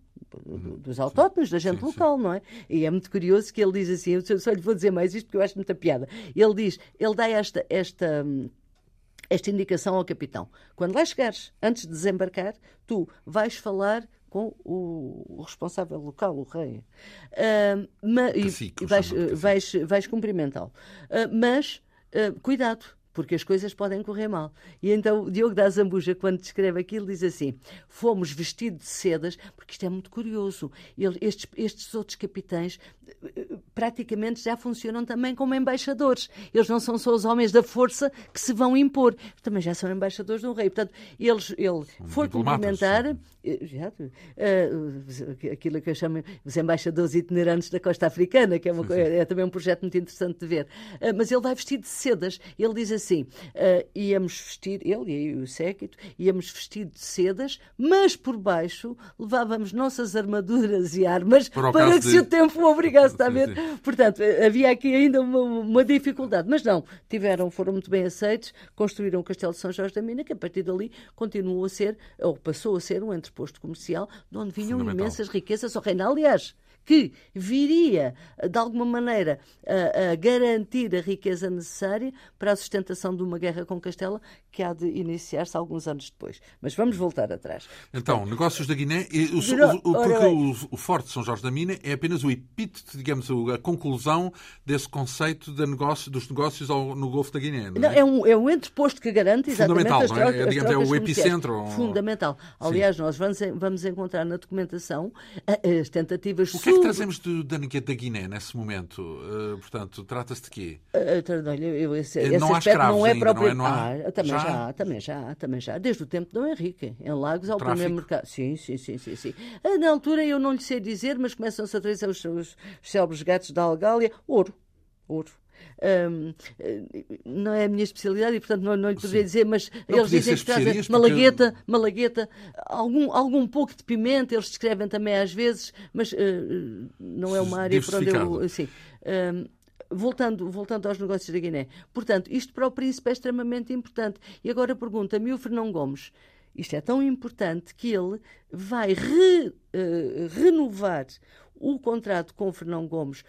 dos autóctonos, da gente sim, local, sim. não é? E é muito curioso que ele diz assim, eu só lhe vou dizer mais isto porque eu acho muita piada. Ele diz, ele dá esta, esta hum, esta indicação ao capitão. Quando lá chegares, antes de desembarcar, tu vais falar com o, responsável local, o rei. Uh, e vais, vais, vais cumprimentá-lo. Uh, mas, uh, cuidado, porque as coisas podem correr mal. E então o Diogo da Zambuja, quando descreve aquilo, diz assim: fomos vestidos de sedas, porque isto é muito curioso. Estes, estes outros capitães praticamente já funcionam também como embaixadores. Eles não são só os homens da força que se vão impor, também já são embaixadores um rei. Portanto, eles, ele foi complementar eh, já, uh, aquilo que eu chamo os embaixadores itinerantes da costa africana, que é, uma, sim, sim. é, também um projeto muito interessante de ver. Uh, mas ele vai vestido de sedas. Ele diz assim: uh, íamos vestir, ele e o séquito, íamos vestido de sedas, mas por baixo levávamos nossas armaduras e armas para, para que, de... se o tempo obrigasse, está a ver? Portanto, havia aqui ainda uma, uma, dificuldade. Mas não, tiveram, foram muito bem aceitos, construíram o Castelo de São Jorge da Mina, que a partir dali continuou a ser, ou passou a ser um entre posto comercial, de onde vinham imensas riquezas ao reino. Aliás, que viria, de alguma maneira, a, a, garantir a riqueza necessária para a sustentação de uma guerra com Castela que há de iniciar-se alguns anos depois. Mas vamos voltar atrás. Então, Portanto, negócios da Guiné, o, o, o, porque o, o, Forte de São Jorge da Mina é apenas o epíteto, digamos, a conclusão desse conceito de negócio, dos negócios ao, no Golfo da Guiné. Não, não é? é? um, é um entreposto que garante exatamente Fundamental, as trocas, não é? é digamos, é o epicentro. Fundamental. Aliás, Sim. nós vamos, vamos encontrar na documentação as tentativas o que é que trazemos do, da, da Guiné nesse momento? Uh, portanto, trata-se de quê? Uh, eu, esse, esse não há não é próprio. Não, é? não há... ah, também já? já? também já, também já. Desde o tempo de Dom Henrique. Em Lagos há o, primeiro mercado. Sim, sim, sim, sim, sim. Ah, na altura eu não lhe sei dizer, mas começam-se a trazer os, os, os célebres gatos da Algália. Ouro. Ouro. Um, não é a minha especialidade e, portanto, não, não lhe poderia dizer, mas não eles dizem que trazem malagueta, malagueta, algum, algum pouco de pimenta, eles descrevem também às vezes, mas uh, não é uma área para onde eu. Assim, um, voltando, voltando aos negócios da Guiné. Portanto, isto para o príncipe é extremamente importante. E agora pergunta-me o Fernão Gomes. Isto é tão importante que ele vai re, uh, renovar o contrato com Fernão Gomes,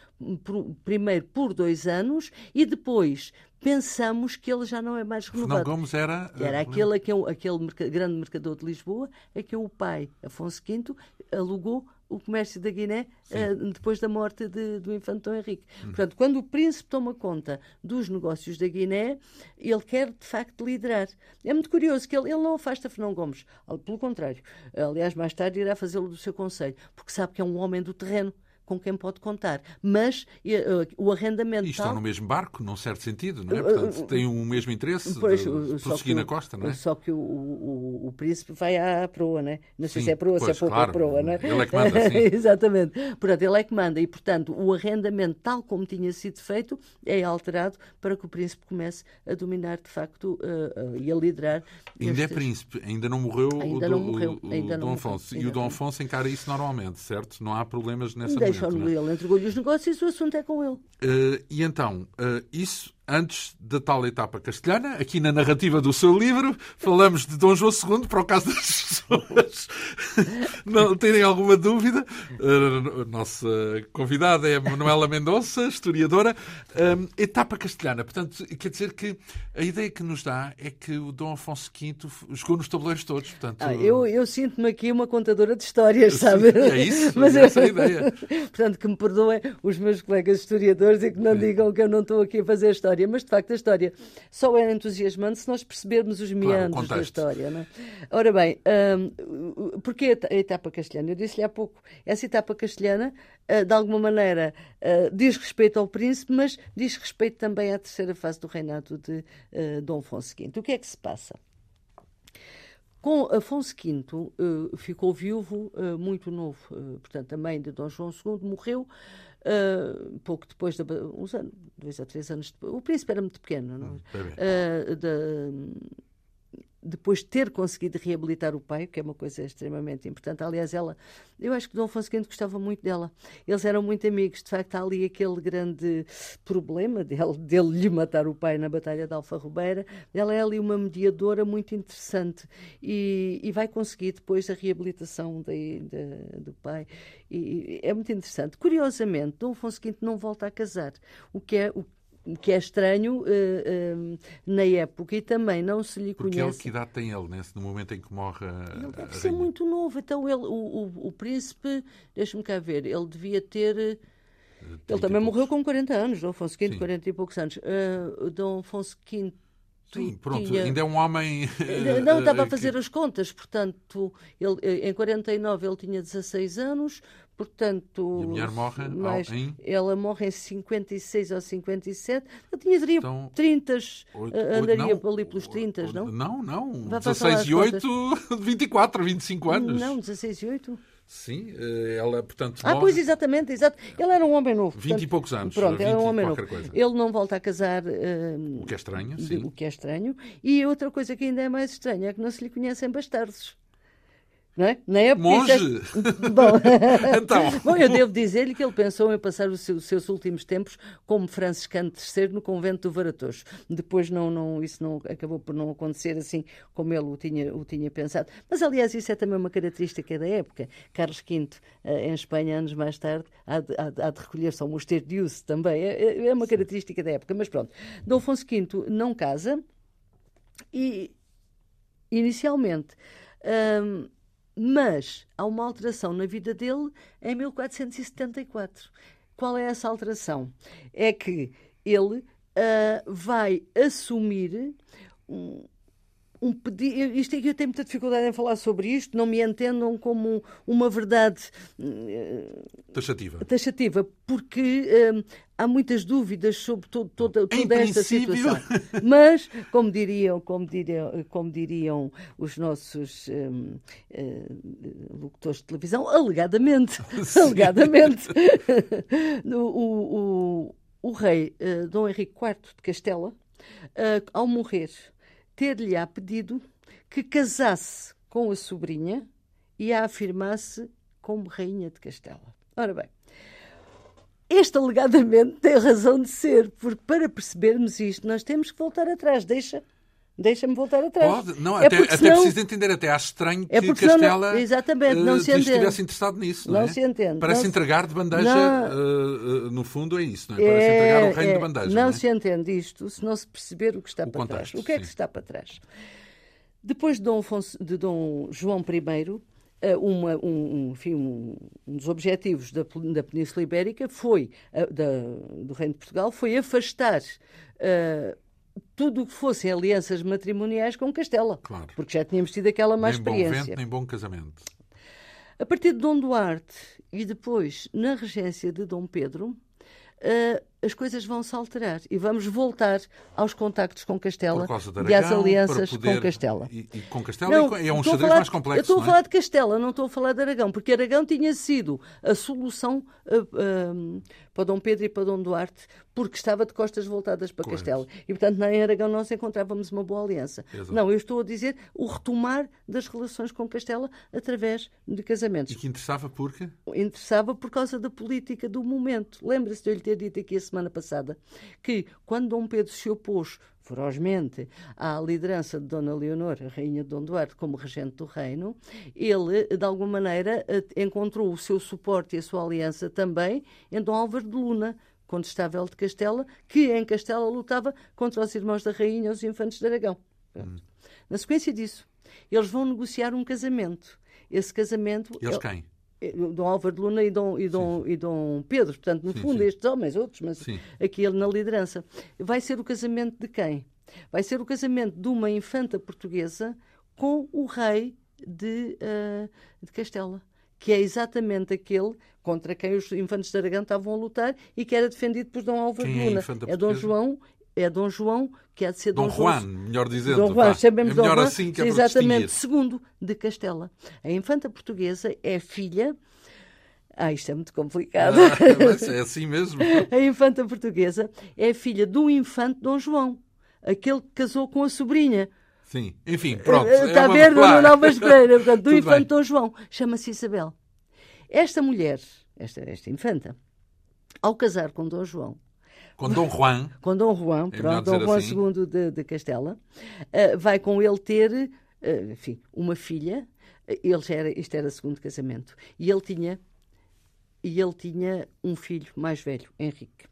por, primeiro por dois anos e depois pensamos que ele já não é mais renovado. Fernão Gomes era... Era aquele, que, aquele grande mercador de Lisboa a que o pai, Afonso V, alugou o comércio da Guiné uh, depois da morte de, do infante Dom Henrique. Hum. Portanto, quando o príncipe toma conta dos negócios da Guiné, ele quer de facto liderar. É muito curioso que ele, ele não afasta Fernão Gomes, pelo contrário. Aliás, mais tarde irá fazê-lo do seu conselho, porque sabe que é um homem do terreno com quem pode contar. Mas uh, o arrendamento. E estão no mesmo barco, num certo sentido, não é? Portanto, têm o mesmo interesse pois, de prosseguir na costa, não é? Só que o, o, o príncipe vai à proa, não é? Não sei sim, se é proa, pois, se é pouco claro, proa, não é? Ele é que manda, sim. Exatamente. Portanto, ele é que manda. E, portanto, o arrendamento, tal como tinha sido feito, é alterado para que o príncipe comece a dominar, de facto, uh, uh, e a liderar. Ainda estes... é príncipe, ainda não morreu ainda o, não morreu, o, ainda o Dom Afonso. E o Dom Afonso encara isso normalmente, certo? Não há problemas nessa deixa-o ele, entregou-lhe os negócios e o assunto é com ele. Uh, e então, uh, isso antes da tal etapa castelhana, aqui na narrativa do seu livro, falamos de Dom João II, para o caso das pessoas não terem alguma dúvida. A nossa convidada é Manuela Mendonça, historiadora. etapa castelhana, portanto, quer dizer que a ideia que nos dá é que o Dom Afonso V jogou nos tabuleiros todos. Portanto, ah, eu eu sinto-me aqui uma contadora de histórias, sabe? É isso, Mas é essa a ideia. portanto, que me perdoem os meus colegas historiadores e que não digam que eu não estou aqui a fazer história história, mas de facto a história só é entusiasmante se nós percebermos os meandros claro, da história. Não é? Ora bem, um, porquê a etapa castelhana? Eu disse-lhe há pouco, essa etapa castelhana, uh, de alguma maneira, uh, diz respeito ao príncipe, mas diz respeito também à terceira fase do reinado de uh, Dom Afonso V. O que é que se passa? Com Afonso V ficou viúvo muito novo, portanto, a mãe de Dom João II morreu pouco depois, de, uns anos, dois ou três anos depois. O príncipe era muito pequeno, não? Uh, depois de ter conseguido reabilitar o pai, que é uma coisa extremamente importante. Aliás, ela, eu acho que Dom Afonso V gostava muito dela. Eles eram muito amigos. De facto, há ali aquele grande problema dele, dele lhe matar o pai na Batalha de Alfa Rubeira. Ela é ali uma mediadora muito interessante e, e vai conseguir depois a reabilitação de, de, do pai. E, é muito interessante. Curiosamente, Dom Afonso V não volta a casar, o que é o que é estranho uh, uh, na época e também não se lhe Porque conhece. Ele, que idade tem ele nesse, no momento em que morre a, Ele deve ser muito novo. Então, ele, o, o, o príncipe, deixa-me cá ver, ele devia ter. Eh, ele também morreu com 40 anos, Dom Afonso V, Sim. 40 e poucos anos. Uh, Dom Afonso V Sim, pronto, tinha... ainda é um homem. Não, estava a fazer as contas, portanto, ele, em 49 ele tinha 16 anos, portanto. E a mulher morre mais, em. Ela morre em 56 ou 57. Eu tinha, então, 30, 8, andaria 8, não, ali pelos 30, não? Não, não. 16 e 8, 24, 25 anos. Não, 16 e 8. Sim, eh, ela, portanto. Ah, morre... pois, exatamente, exato. Ele era um homem novo. 20 portanto, e poucos anos. Pronto, era um homem novo. Coisa. Ele não volta a casar. Uh, o que é estranho, sim. O que é estranho. E outra coisa que ainda é mais estranha é que não se lhe conhecem bastardos. Não é? Na época, Monge! É... Bom, então. Bom, eu devo dizer-lhe que ele pensou em passar os seus, últimos tempos como franciscano terceiro no convento do Varatocho. Depois não, não, isso não acabou por não acontecer assim como ele o tinha, o tinha pensado. Mas, aliás, isso é também uma característica da época. Carlos V, eh, em Espanha, anos mais tarde, há de, há de, há de recolher-se ao mosteiro de Usse também. É, é, é uma característica da época. Mas pronto, Dom Afonso V não casa e, inicialmente... Hum, mas há uma alteração na vida dele em 1474. Qual é essa alteração? É que ele uh, vai assumir um, um pedido. Isto é que eu tenho muita dificuldade em falar sobre isto, não me entendam como uma verdade uh, taxativa. taxativa, porque uh, há muitas dúvidas sobre todo, toda, toda esta princípio... situação. Mas, como diriam, como diriam, como diriam os nossos eh, locutores de televisão, alegadamente, alegadamente, o, o, o, rei Dom Henrique IV de Castela, ao morrer, ter-lhe-á pedido que casasse com a sobrinha e a afirmasse como rainha de Castela. Ora bem, este alegadamente tem razão de ser, porque para percebermos isto nós temos que voltar atrás. Deixa. Deixa-me voltar atrás. Pode, não, é até, até senão... preciso entender, até acho estranho é que Castela não, exatamente, não uh, se entende. estivesse interessado nisso. Não, não é? se entende. Parece não entregar de bandeja, uh, uh, no fundo é isso, não é? Parece é, entregar o reino é, de bandeja. Não, não é? se entende isto se não se perceber o que está o para trás. O que é que está para trás? Depois de Dom, Afonso, de Dom João I, uma, um, enfim, um, um, dos objetivos da, da Península Ibérica foi, da, do Reino de Portugal, foi afastar uh, tudo o que fossem alianças matrimoniais com Castela. Claro. Porque já tínhamos tido aquela má nem experiência. Bom vento, nem bom casamento. A partir de Dom Duarte e depois na regência de Dom Pedro, uh, as coisas vão se alterar e vamos voltar aos contactos com Castela e às alianças poder... com Castela. E, e com Castela não, é um xadrez mais complexo. Eu estou a falar é? de Castela, não estou a falar de Aragão, porque Aragão tinha sido a solução uh, uh, para Dom Pedro e para Dom Duarte, porque estava de costas voltadas para Correto. Castela. E, portanto, em Aragão nós encontrávamos uma boa aliança. Exato. Não, eu estou a dizer o retomar das relações com Castela através de casamentos. E que interessava porque? Interessava por causa da política do momento. Lembra-se de eu lhe ter dito aqui a semana passada que, quando Dom Pedro se opôs ferozmente à liderança de Dona Leonor, a rainha de Dom Duarte, como regente do reino, ele, de alguma maneira, eh, encontrou o seu suporte e a sua aliança também em Dom Álvaro de Luna, contestável de Castela, que em Castela lutava contra os irmãos da rainha, os infantes de Aragão. Hum. Na sequência disso, eles vão negociar um casamento. Esse casamento. Eles quem? Dom Álvaro de Luna e Dom, e Dom, e Dom Pedro. Portanto, no sim, fundo, sim. estes homens, outros, mas sim. aqui ele na liderança. Vai ser o casamento de quem? Vai ser o casamento de uma infanta portuguesa com o rei de, uh, de Castela, que é exatamente aquele contra quem os infantes de Aragão estavam a lutar e que era defendido por Dom Álvaro quem de Luna. É, é Dom João é Dom João, que há de ser Dom, Dom Juan, João, melhor dizendo. Dom Juan, sabemos é Dom Juan, assim que é exatamente, segundo de Castela. A infanta portuguesa é filha ah, isto é muito complicado. Ah, é assim mesmo. A infanta portuguesa é filha do infante Dom João, aquele que casou com a sobrinha. Sim, enfim, pronto. Está é a ver. Dona Alves Pereira, portanto, do Tudo infante bem. Dom João. Chama-se Isabel. Esta mulher, esta, esta infanta, ao casar com Dom João, Com Dom Juan. com Dom Juan, É pronto, Dom Juan assim. II de, de Castela, eh, vai com ele ter, eh, enfim, uma filha. Ele já era, isto era segundo casamento. E ele tinha, e ele tinha um filho mais velho, Henrique.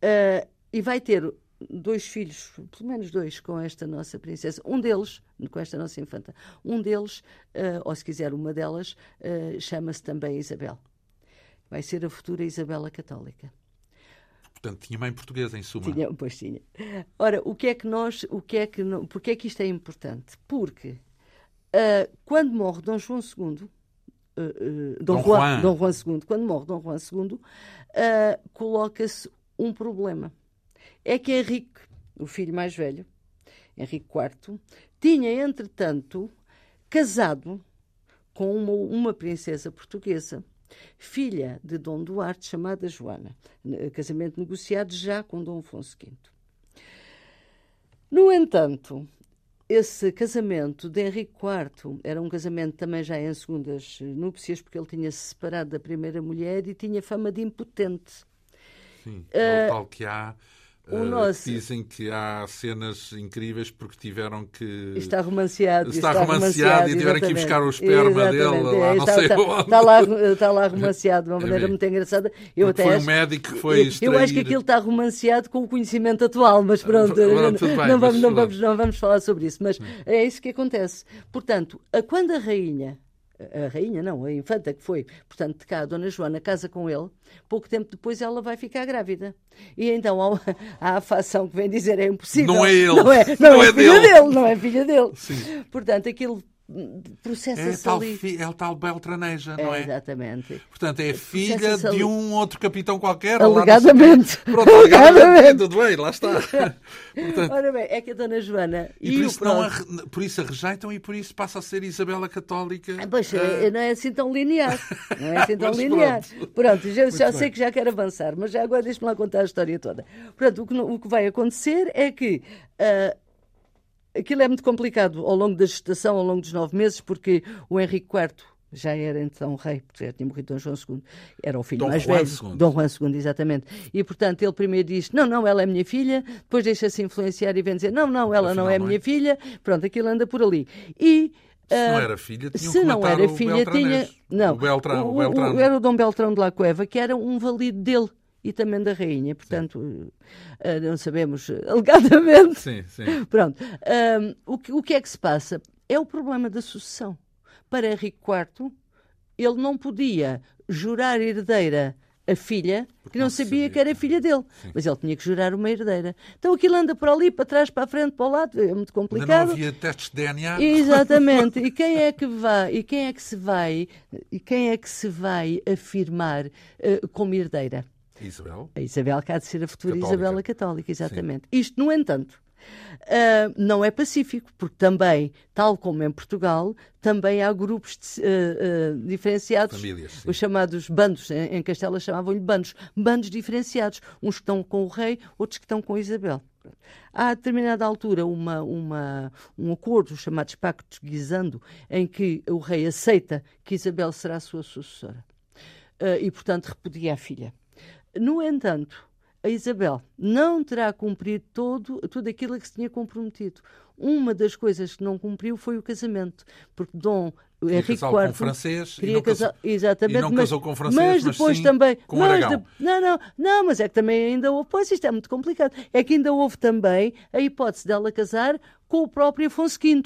Eh, e vai ter dois filhos, pelo menos dois, com esta nossa princesa. Um deles, com esta nossa infanta, um deles, eh, ou se quiser uma delas, eh, chama-se também Isabel. Vai ser a futura Isabela Católica. Portanto, tinha mãe portuguesa, em suma. Tinha, pois tinha. Ora, o que é que nós, o que é que, porque é que isto é importante? Porque uh, quando morre Dom João II, uh, uh, Dom, Dom, Juan, Juan. Dom Juan II, quando morre Dom Juan II, coloca-se um problema. É que Henrique, o filho mais velho, Henrique IV, tinha, entretanto, casado com uma, uma princesa portuguesa filha de Dom Duarte, chamada Joana. Casamento negociado já com Dom Afonso V. No entanto, esse casamento de Henrique IV era um casamento também já em segundas núpcias, porque ele tinha se separado da primeira mulher e tinha fama de impotente. Sim, é o tal que há uh, nosso... Dizem que há cenas incríveis porque tiveram que. Está romanceado. Está, está romanceado, e tiveram que ir buscar o esperma exatamente. dele lá, é, não está, sei está, onde. Está lá, está lá romanceado de uma maneira é muito engraçada. Eu até foi acho, um médico que foi extrair... Eu acho que aquilo está romanceado com o conhecimento atual, mas pronto, pronto bem, não, vamos, não, vamos, não vamos falar sobre isso. Mas é isso que acontece. Portanto, quando a rainha a rainha, não, a infanta que foi, portanto, de cá, a Dona Joana casa com ele, pouco tempo depois ela vai ficar grávida. E então há, há a facção que vem dizer é impossível. Não é ele. Não é, não, não é, é filha dele. dele. Não é filha dele. Sim. Portanto, aquilo processa-se é ali. Fi, é o tal Beltraneja, não é? Exatamente. Portanto, é filha de um outro capitão qualquer. Alegadamente. Pronto, alegadamente. Tudo bem, lá está. Portanto, Ora bem, é que a Dona Joana e, e por, isso não a, por isso a rejeitam e por isso passa a ser Isabela Católica. Ah, pois, ah. não é assim tão linear. Não é assim tão linear. Pronto, pronto já, já sei que já quero avançar, mas já agora deixe-me lá contar a história toda. Portanto, o que, o que vai acontecer é que... Uh, aquilo é muito complicado ao longo da gestação, ao longo dos nove meses, porque o Henrique IV já era então rei, porque já tinha morrido Dom João II, era o filho Dom mais Juan velho, II. Dom Juan II, exatamente. E portanto ele primeiro diz: Não, não, ela é minha filha, depois deixa-se influenciar e vem dizer: Não, não, ela Afinal, não é minha filha. Pronto, aquilo anda por ali. E se não ah, era filha, tinha se não era filha, tinha. Não, o Beltrão, o, o, o, era o Dom Beltrão de la Cueva, que era um valido dele e também da rainha. Portanto, uh, não sabemos alegadamente. Sim, sim. Pronto. Um, o, que, o que é que se passa? É o problema da sucessão. Para Henrique IV, ele não podia jurar herdeira a filha, que não, sabia, sabia, que era filha dele. Sim. Mas ele tinha que jurar uma herdeira. Então aquilo anda por ali, para trás, para a frente, para o lado, é muito complicado. Ainda não havia testes de DNA. Exatamente. E quem é que vai, e quem é que se vai, e quem é que se vai afirmar uh, como herdeira? Isabel. A Isabel que há de ser a futura Católica. Isabela Católica, exatamente. Sim. Isto, no entanto, Uh, não é pacífico, porque também, tal como em Portugal, também há grupos de, uh, uh, diferenciados, Famílias, os chamados bandos, em, em Castela chamavam-lhe bandos, bandos diferenciados, uns que estão com o rei, outros que estão com Isabel. Há a determinada altura uma, uma, um acordo chamado Pacto Guisando, em que o rei aceita que Isabel será a sua sucessora e, portanto, repudia a filha. No entanto, a Isabel não terá cumprido todo, tudo aquilo a que se tinha comprometido. Uma das coisas que não cumpriu foi o casamento, porque Dom queria Henrique IV com francês queria casar, casou, exatamente, não mas, casou com francês, mas depois mas também com mas Aragão. De, não, não, não, mas é que também ainda houve, pois isto é muito complicado, é que ainda houve também a hipótese dela casar com o próprio Afonso V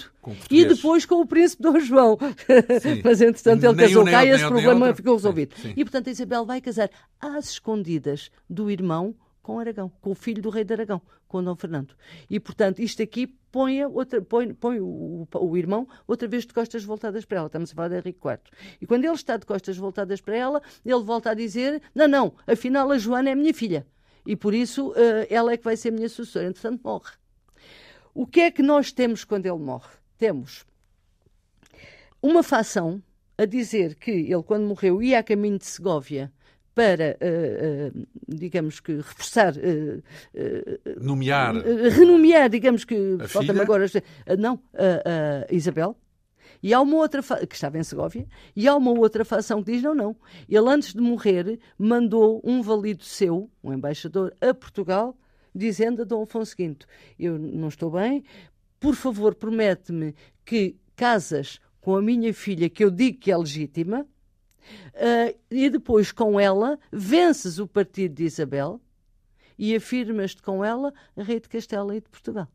e depois com o príncipe Dom João. mas entretanto ele nem casou cá e esse problema ficou resolvido. Sim, sim. E portanto a Isabel vai casar às escondidas do irmão com Aragão, com o filho do rei de Aragão, com Dom Fernando. E, portanto, isto aqui põe, outra, põe, põe o, o, irmão outra vez de costas voltadas para ela. Estamos a falar de Henrique IV. E quando ele está de costas voltadas para ela, ele volta a dizer: Não, não, afinal a Joana é minha filha. E por isso uh, ela é que vai ser minha sucessora. Entretanto, morre. O que é que nós temos quando ele morre? Temos uma facção a dizer que ele, quando morreu, ia a caminho de Segóvia para, uh, uh, digamos que, reforçar. Uh, Nomear. renomear, digamos que. Falta-me agora. não, Isabel. E há uma outra que estava em Segóvia, e há uma outra facção que diz: não, não. Ele, antes de morrer, mandou um valido seu, um embaixador, a Portugal, dizendo a Dom Afonso V: Eu não estou bem, por favor, promete-me que casas com a minha filha, que eu digo que é legítima, Uh, e depois, com ela, vences o partido de Isabel e afirmas-te com ela rei de Castela e de Portugal.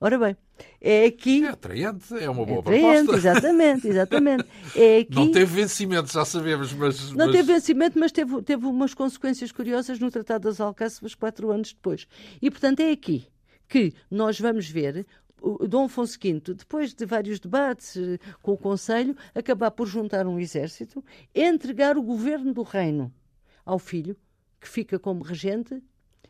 Ora bem, é aqui. É atraente, é uma boa é atraente, proposta. Exatamente, exatamente. É aqui... Não teve vencimento, já sabemos, mas. Não mas... teve vencimento, mas teve, teve umas consequências curiosas no Tratado das Alcáçovas quatro anos depois. E, portanto, é aqui que nós vamos ver o Dom Afonso V, depois de vários debates eh, com o Conselho, acabar por juntar um exército, entregar o governo do reino ao filho, que fica como regente,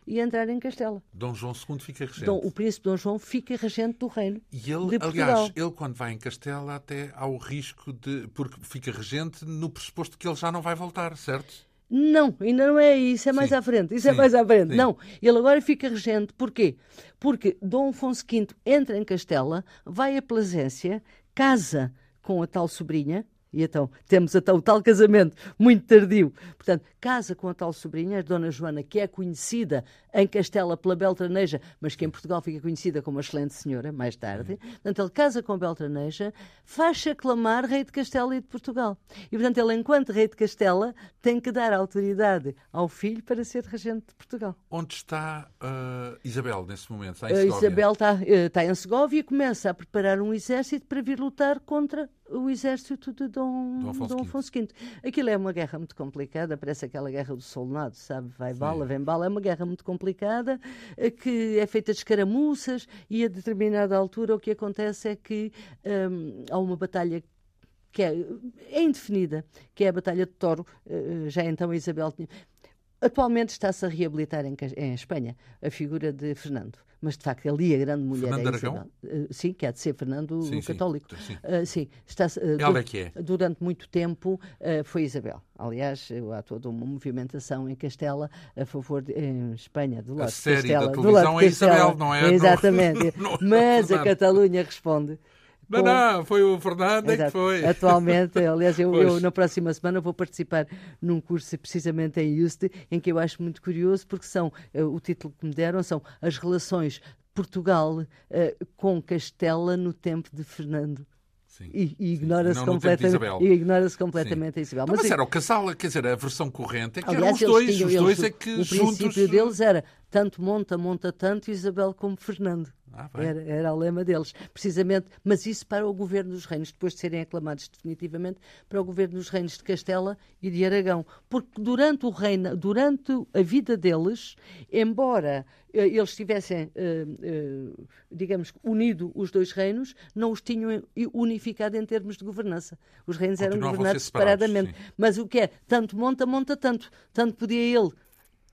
e entrar em Castela. Dom João II fica regente. Dom, o príncipe Dom João fica regente do reino. E ele, aliás, ele quando vai em Castela até há o risco de. porque fica regente no pressuposto que ele já não vai voltar, certo? Não, ainda não é isso, é mais Sim. à frente. Isso é Sim. mais à frente. Sim. Não, ele agora fica regente. Porquê? Porque Dom Afonso V entra em Castela, vai a Plasência, casa com a tal sobrinha, e então temos até o tal casamento muito tardio. Portanto, casa com a tal sobrinha, a Dona Joana, que é conhecida em Castela pela Beltraneja, mas que em Portugal fica conhecida como a excelente senhora, mais tarde. Portanto, ele casa com a Beltraneja, faz-se aclamar rei de Castela e de Portugal. E, portanto, ele, enquanto rei de Castela, tem que dar autoridade ao filho para ser regente de Portugal. Onde está uh, Isabel nesse momento? Está em Segóvia? Isabel está, eh, está em Segóvia e começa a preparar um exército para vir lutar contra o exército de Dom, Dom Afonso Dom Afonso V. Aquilo é uma guerra muito complicada, parece aquela guerra do Solnado, sabe? Vai bala, vem bala. É uma guerra muito complicada, eh, que é feita de escaramuças e a determinada altura o que acontece é que hum, há uma batalha que é, é indefinida, que é a Batalha de Toro. Eh, Já então a Isabel tinha. Atualmente está-se a reabilitar em, em Espanha a figura de Fernando. Mas, de facto, ali a grande mulher Fernando é? Isabel. Eh, sim, que há de ser Fernando Sim, o. Católico. Sim. Ah, sim, está Ela é que é. Durante muito tempo eh, foi Isabel. Aliás, eh, há toda uma movimentação em Castela a favor, de, em Espanha, do lado série de da Castela. do televisão lado de é Isabel, não é? Não- Exatamente. não é Mas a. Catalunha responde. Não, não, foi o Fernando é que Exato. foi. Atualmente, aliás, eu, eu na próxima semana vou participar num curso precisamente em Juste, em que eu acho muito curioso, porque são, eh, o título que me deram são as relações Portugal eh, com Castela no tempo de Fernando. Sim. E, e ignora-se Não completamente, e ignora-se completamente a Isabel. Então, mas e- era o casal, quer dizer, a versão corrente é que eram Aliás, os eles dois. tinham, os eles- dois é que o juntos. princípio deles era tanto monta, monta tanto, Isabel como Fernando. Ah. Era, era o lema deles, precisamente, mas isso para o governo dos reinos, depois de serem aclamados definitivamente, para o governo dos reinos de Castela e de Aragão. Porque durante o reino, durante a vida deles, embora eh, eles tivessem, eh, eh, digamos, unido os dois reinos, não os tinham unificado em termos de governança. Os reinos eram governados separadamente. sim. Mas o que é? Tanto monta, monta tanto. Tanto podia ele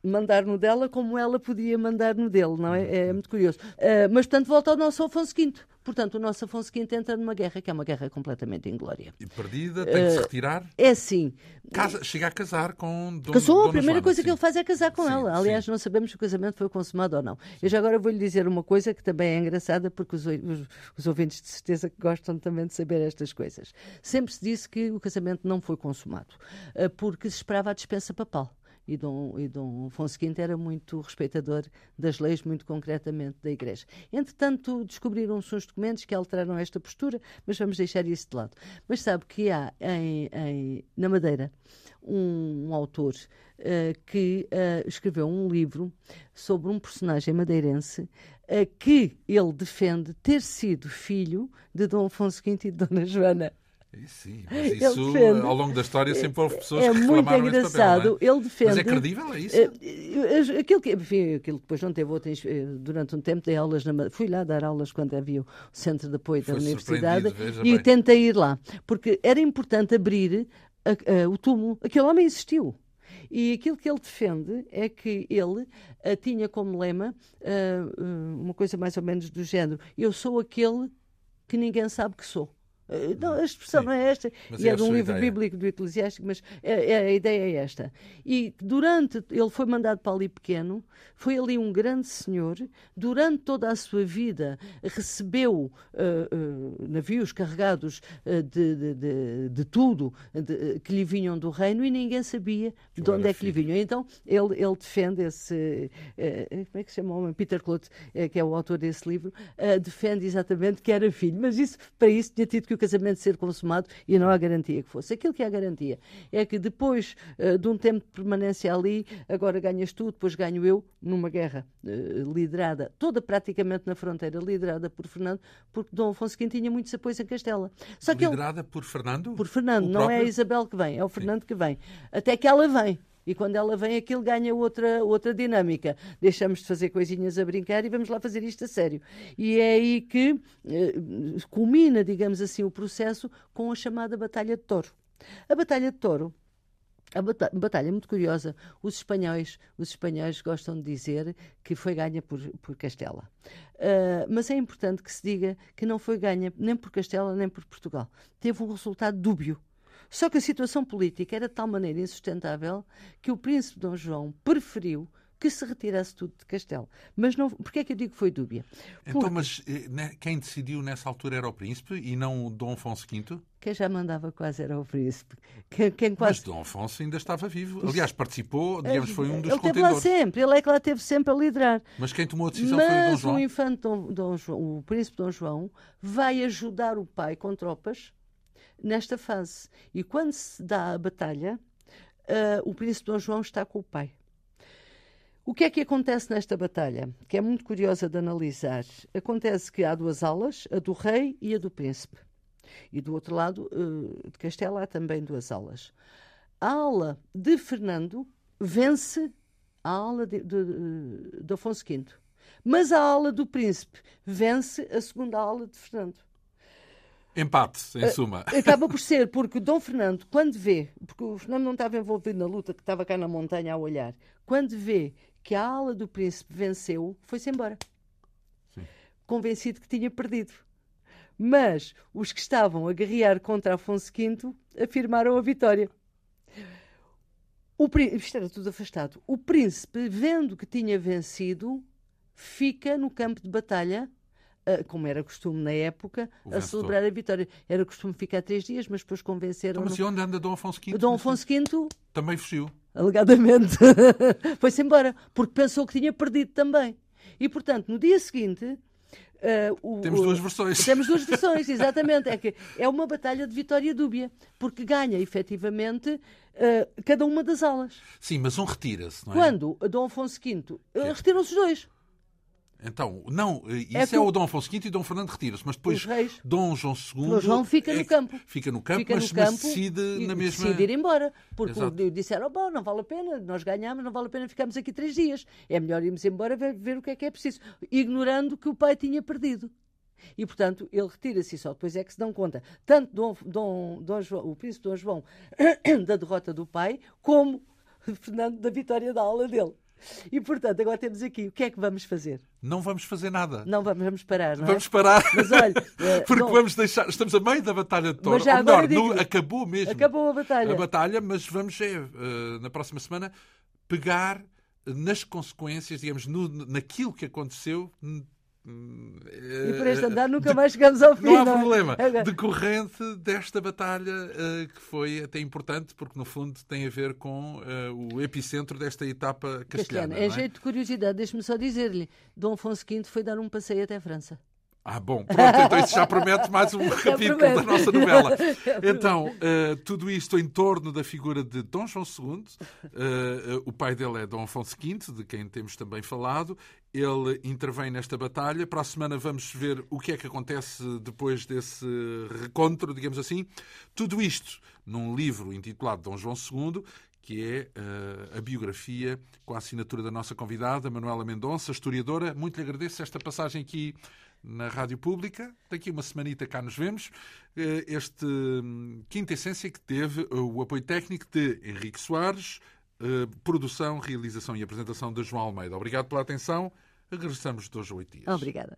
mandar no dela como ela podia mandar no dele, não é? É muito curioso. Ah, mas, portanto, volta ao nosso Afonso V. Portanto, o nosso Afonso V entra numa guerra que é uma guerra completamente inglória. E perdida, tem que se retirar. É assim. Casa, chega a casar com Dom, Casou, Dona a primeira Joana, coisa sim. que ele faz é casar com Sim, ela. Aliás, sim. não sabemos se o casamento foi consumado ou não. Eu já agora vou-lhe dizer uma coisa que também é engraçada, porque os, os, os ouvintes de certeza que gostam também de saber estas coisas. Sempre se disse que o casamento não foi consumado, ah, porque se esperava a dispensa papal. E Dom, e Dom Afonso V era muito respeitador das leis, muito concretamente da Igreja. Entretanto, descobriram-se uns documentos que alteraram esta postura, mas vamos deixar isso de lado. Mas sabe que há em, em- na Madeira um, um autor eh, que eh, escreveu um livro sobre um personagem madeirense eh, que ele defende ter sido filho de Dom Afonso V e de Dona Joana. Sim, Sim, mas isso defende. ao longo da história sempre houve pessoas É que muito reclamaram esse engraçado. papel, é? Ele defende. Mas é credível, é isso? Eh, eh, Aquilo que, enfim, aquilo que depois não teve outra, eh, durante um tempo dei aulas na, fui lá dar aulas quando havia o centro de apoio da Foi universidade surpreendido, veja e bem. tentei ir lá porque era importante abrir a- a- o túmulo. Aquele homem existiu. E aquilo que ele defende é que ele ah, tinha como lema uma coisa mais ou menos do género: eu sou aquele que ninguém sabe que sou. Ah, Não, a expressão Sim. não é esta, Mas e é é de um livro ideia. bíblico do Eclesiástico, mas é, é- a ideia é esta. E durante, ele foi mandado para ali pequeno, foi ali um grande senhor, durante toda a sua vida recebeu ah, ah, navios carregados ah, de, de, de- de tudo de- que lhe vinham do reino e ninguém sabia de onde é que lhe vinham. Então ele, ele defende esse, eh, como é que se chama o homem? Peter Clote, eh, que é o autor desse livro, eh, defende exatamente que era filho, mas isso, para isso tinha tido que que o casamento ser consumado e não há garantia que fosse. Aquilo que é a garantia é que depois uh, de um tempo de permanência ali, agora ganhas tu, depois ganho eu, numa guerra uh, liderada, toda praticamente na fronteira, liderada por Fernando, porque Dom Afonso V tinha muitos apoios em Castela. Só que liderada ele, por Fernando? Por Fernando, não é a Isabel que vem, é o Fernando Sim. que vem. Até que ela vem. E quando ela vem, aquilo ganha outra, outra dinâmica. Deixamos de fazer coisinhas a brincar e vamos lá fazer isto a sério. E é aí que eh, culmina, digamos assim, o processo com a chamada Batalha de Toro. A Batalha de Toro a batalha muito curiosa. Os espanhóis, os espanhóis gostam de dizer que foi ganha por, por Castela. Uh, mas é importante que se diga que não foi ganha nem por Castela nem por Portugal. Teve um resultado dúbio. Só que a situação política era de tal maneira insustentável que o príncipe Dom João preferiu que se retirasse tudo de Castelo. Mas não, porquê é que eu digo que foi dúbia? Então, Porque... Então, mas eh, né, quem decidiu nessa altura era o príncipe e não o Dom Afonso V? Quem já mandava quase era o príncipe. Quem, quem quase... Mas Dom Afonso ainda estava vivo. Aliás, participou, digamos, foi um dos ele contendores. Ele esteve lá sempre, ele é que lá esteve sempre a liderar. Mas quem tomou a decisão mas foi o Dom João. o infante Dom, Dom João, o príncipe Dom João, vai ajudar o pai com tropas nesta fase. E quando se dá a batalha, uh, o príncipe Dom João está com o pai. O que é que acontece nesta batalha? Que é muito curiosa de analisar. Acontece que há duas alas, a do rei e a do príncipe. E do outro lado uh, de Castela há também duas alas. A ala de Fernando vence a ala de, de, de, de Afonso V. Mas a ala do príncipe vence a segunda ala de Fernando. Empate, em suma. Acaba por ser, porque Dom Fernando, quando vê, porque o Fernando não estava envolvido na luta, que estava cá na montanha a olhar, quando vê que a ala do príncipe venceu, foi-se embora. Sim. Convencido que tinha perdido. Mas os que estavam a guerrear contra Afonso V afirmaram a vitória. O príncipe, isto era tudo afastado. O príncipe, vendo que tinha vencido, fica no campo de batalha como era costume na época, a celebrar a vitória. Era costume ficar três dias, mas depois convenceram. Então, mas e onde anda Dom Afonso V? Dom Afonso V também fugiu. Alegadamente. Foi-se embora, porque pensou que tinha perdido também. E, portanto, no dia seguinte. Uh, o, temos duas versões. Temos duas versões, exatamente. É que é uma batalha de vitória dúbia, porque ganha efetivamente uh, cada uma das alas. Sim, mas um retira-se, não é? Quando Dom Afonso V uh, retiram-se os dois. Então, não, é isso é, é o Dom Afonso V e Dom Fernando retira-se, mas depois Dom João II. Dom João fica é, no campo. Fica no campo, fica mas, no campo mas decide na mesma. Decide ir embora. Porque Exato. disseram: oh, bom, não vale a pena, nós ganhamos, não vale a pena ficarmos aqui três dias. É melhor irmos embora ver, ver o que é que é preciso. Ignorando que o pai tinha perdido. E, portanto, ele retira-se só depois é que se dão conta, tanto Dom, Dom, Dom João, o príncipe Dom João da derrota do pai, como Fernando da vitória da aula dele. E, portanto, agora temos aqui, o que é que vamos fazer? Não vamos fazer nada. Não vamos, vamos parar, não é? Vamos parar. Mas olha... Eh, Porque vamos deixar... Estamos a meio da Batalha de Toro. Mas já Ou melhor, digo, no... acabou mesmo. Acabou a batalha. A batalha, mas vamos, é, uh, na próxima semana, pegar nas consequências, digamos, no, naquilo que aconteceu e por este andar nunca mais chegamos ao fim. Não há não é? problema. É? Decorrente desta batalha, uh, que foi até importante, porque no fundo tem a ver com uh, o epicentro desta etapa castelhana. Em é? jeito de curiosidade, deixe-me só dizer-lhe: Dom Afonso V foi dar um passeio até a França. Ah, bom, pronto, então isso já promete mais um capítulo da nossa novela. Então, uh, tudo isto em torno da figura de Dom João II, uh, uh, o pai dele é Dom Afonso V, de quem temos também falado, ele intervém nesta batalha. Para a semana vamos ver o que é que acontece depois desse recontro, digamos assim. Tudo isto num livro intitulado Dom João II, que é uh, a biografia com a assinatura da nossa convidada, Manuela Mendonça, historiadora. Muito lhe agradeço esta passagem aqui na Rádio Pública. Daqui uma semanita cá nos vemos. Uh, este um, Quinta Essência que teve uh, o apoio técnico de Henrique Soares, produção, realização e apresentação de João Almeida. Obrigado pela atenção. Regressamos de hoje a oito dias. Obrigada.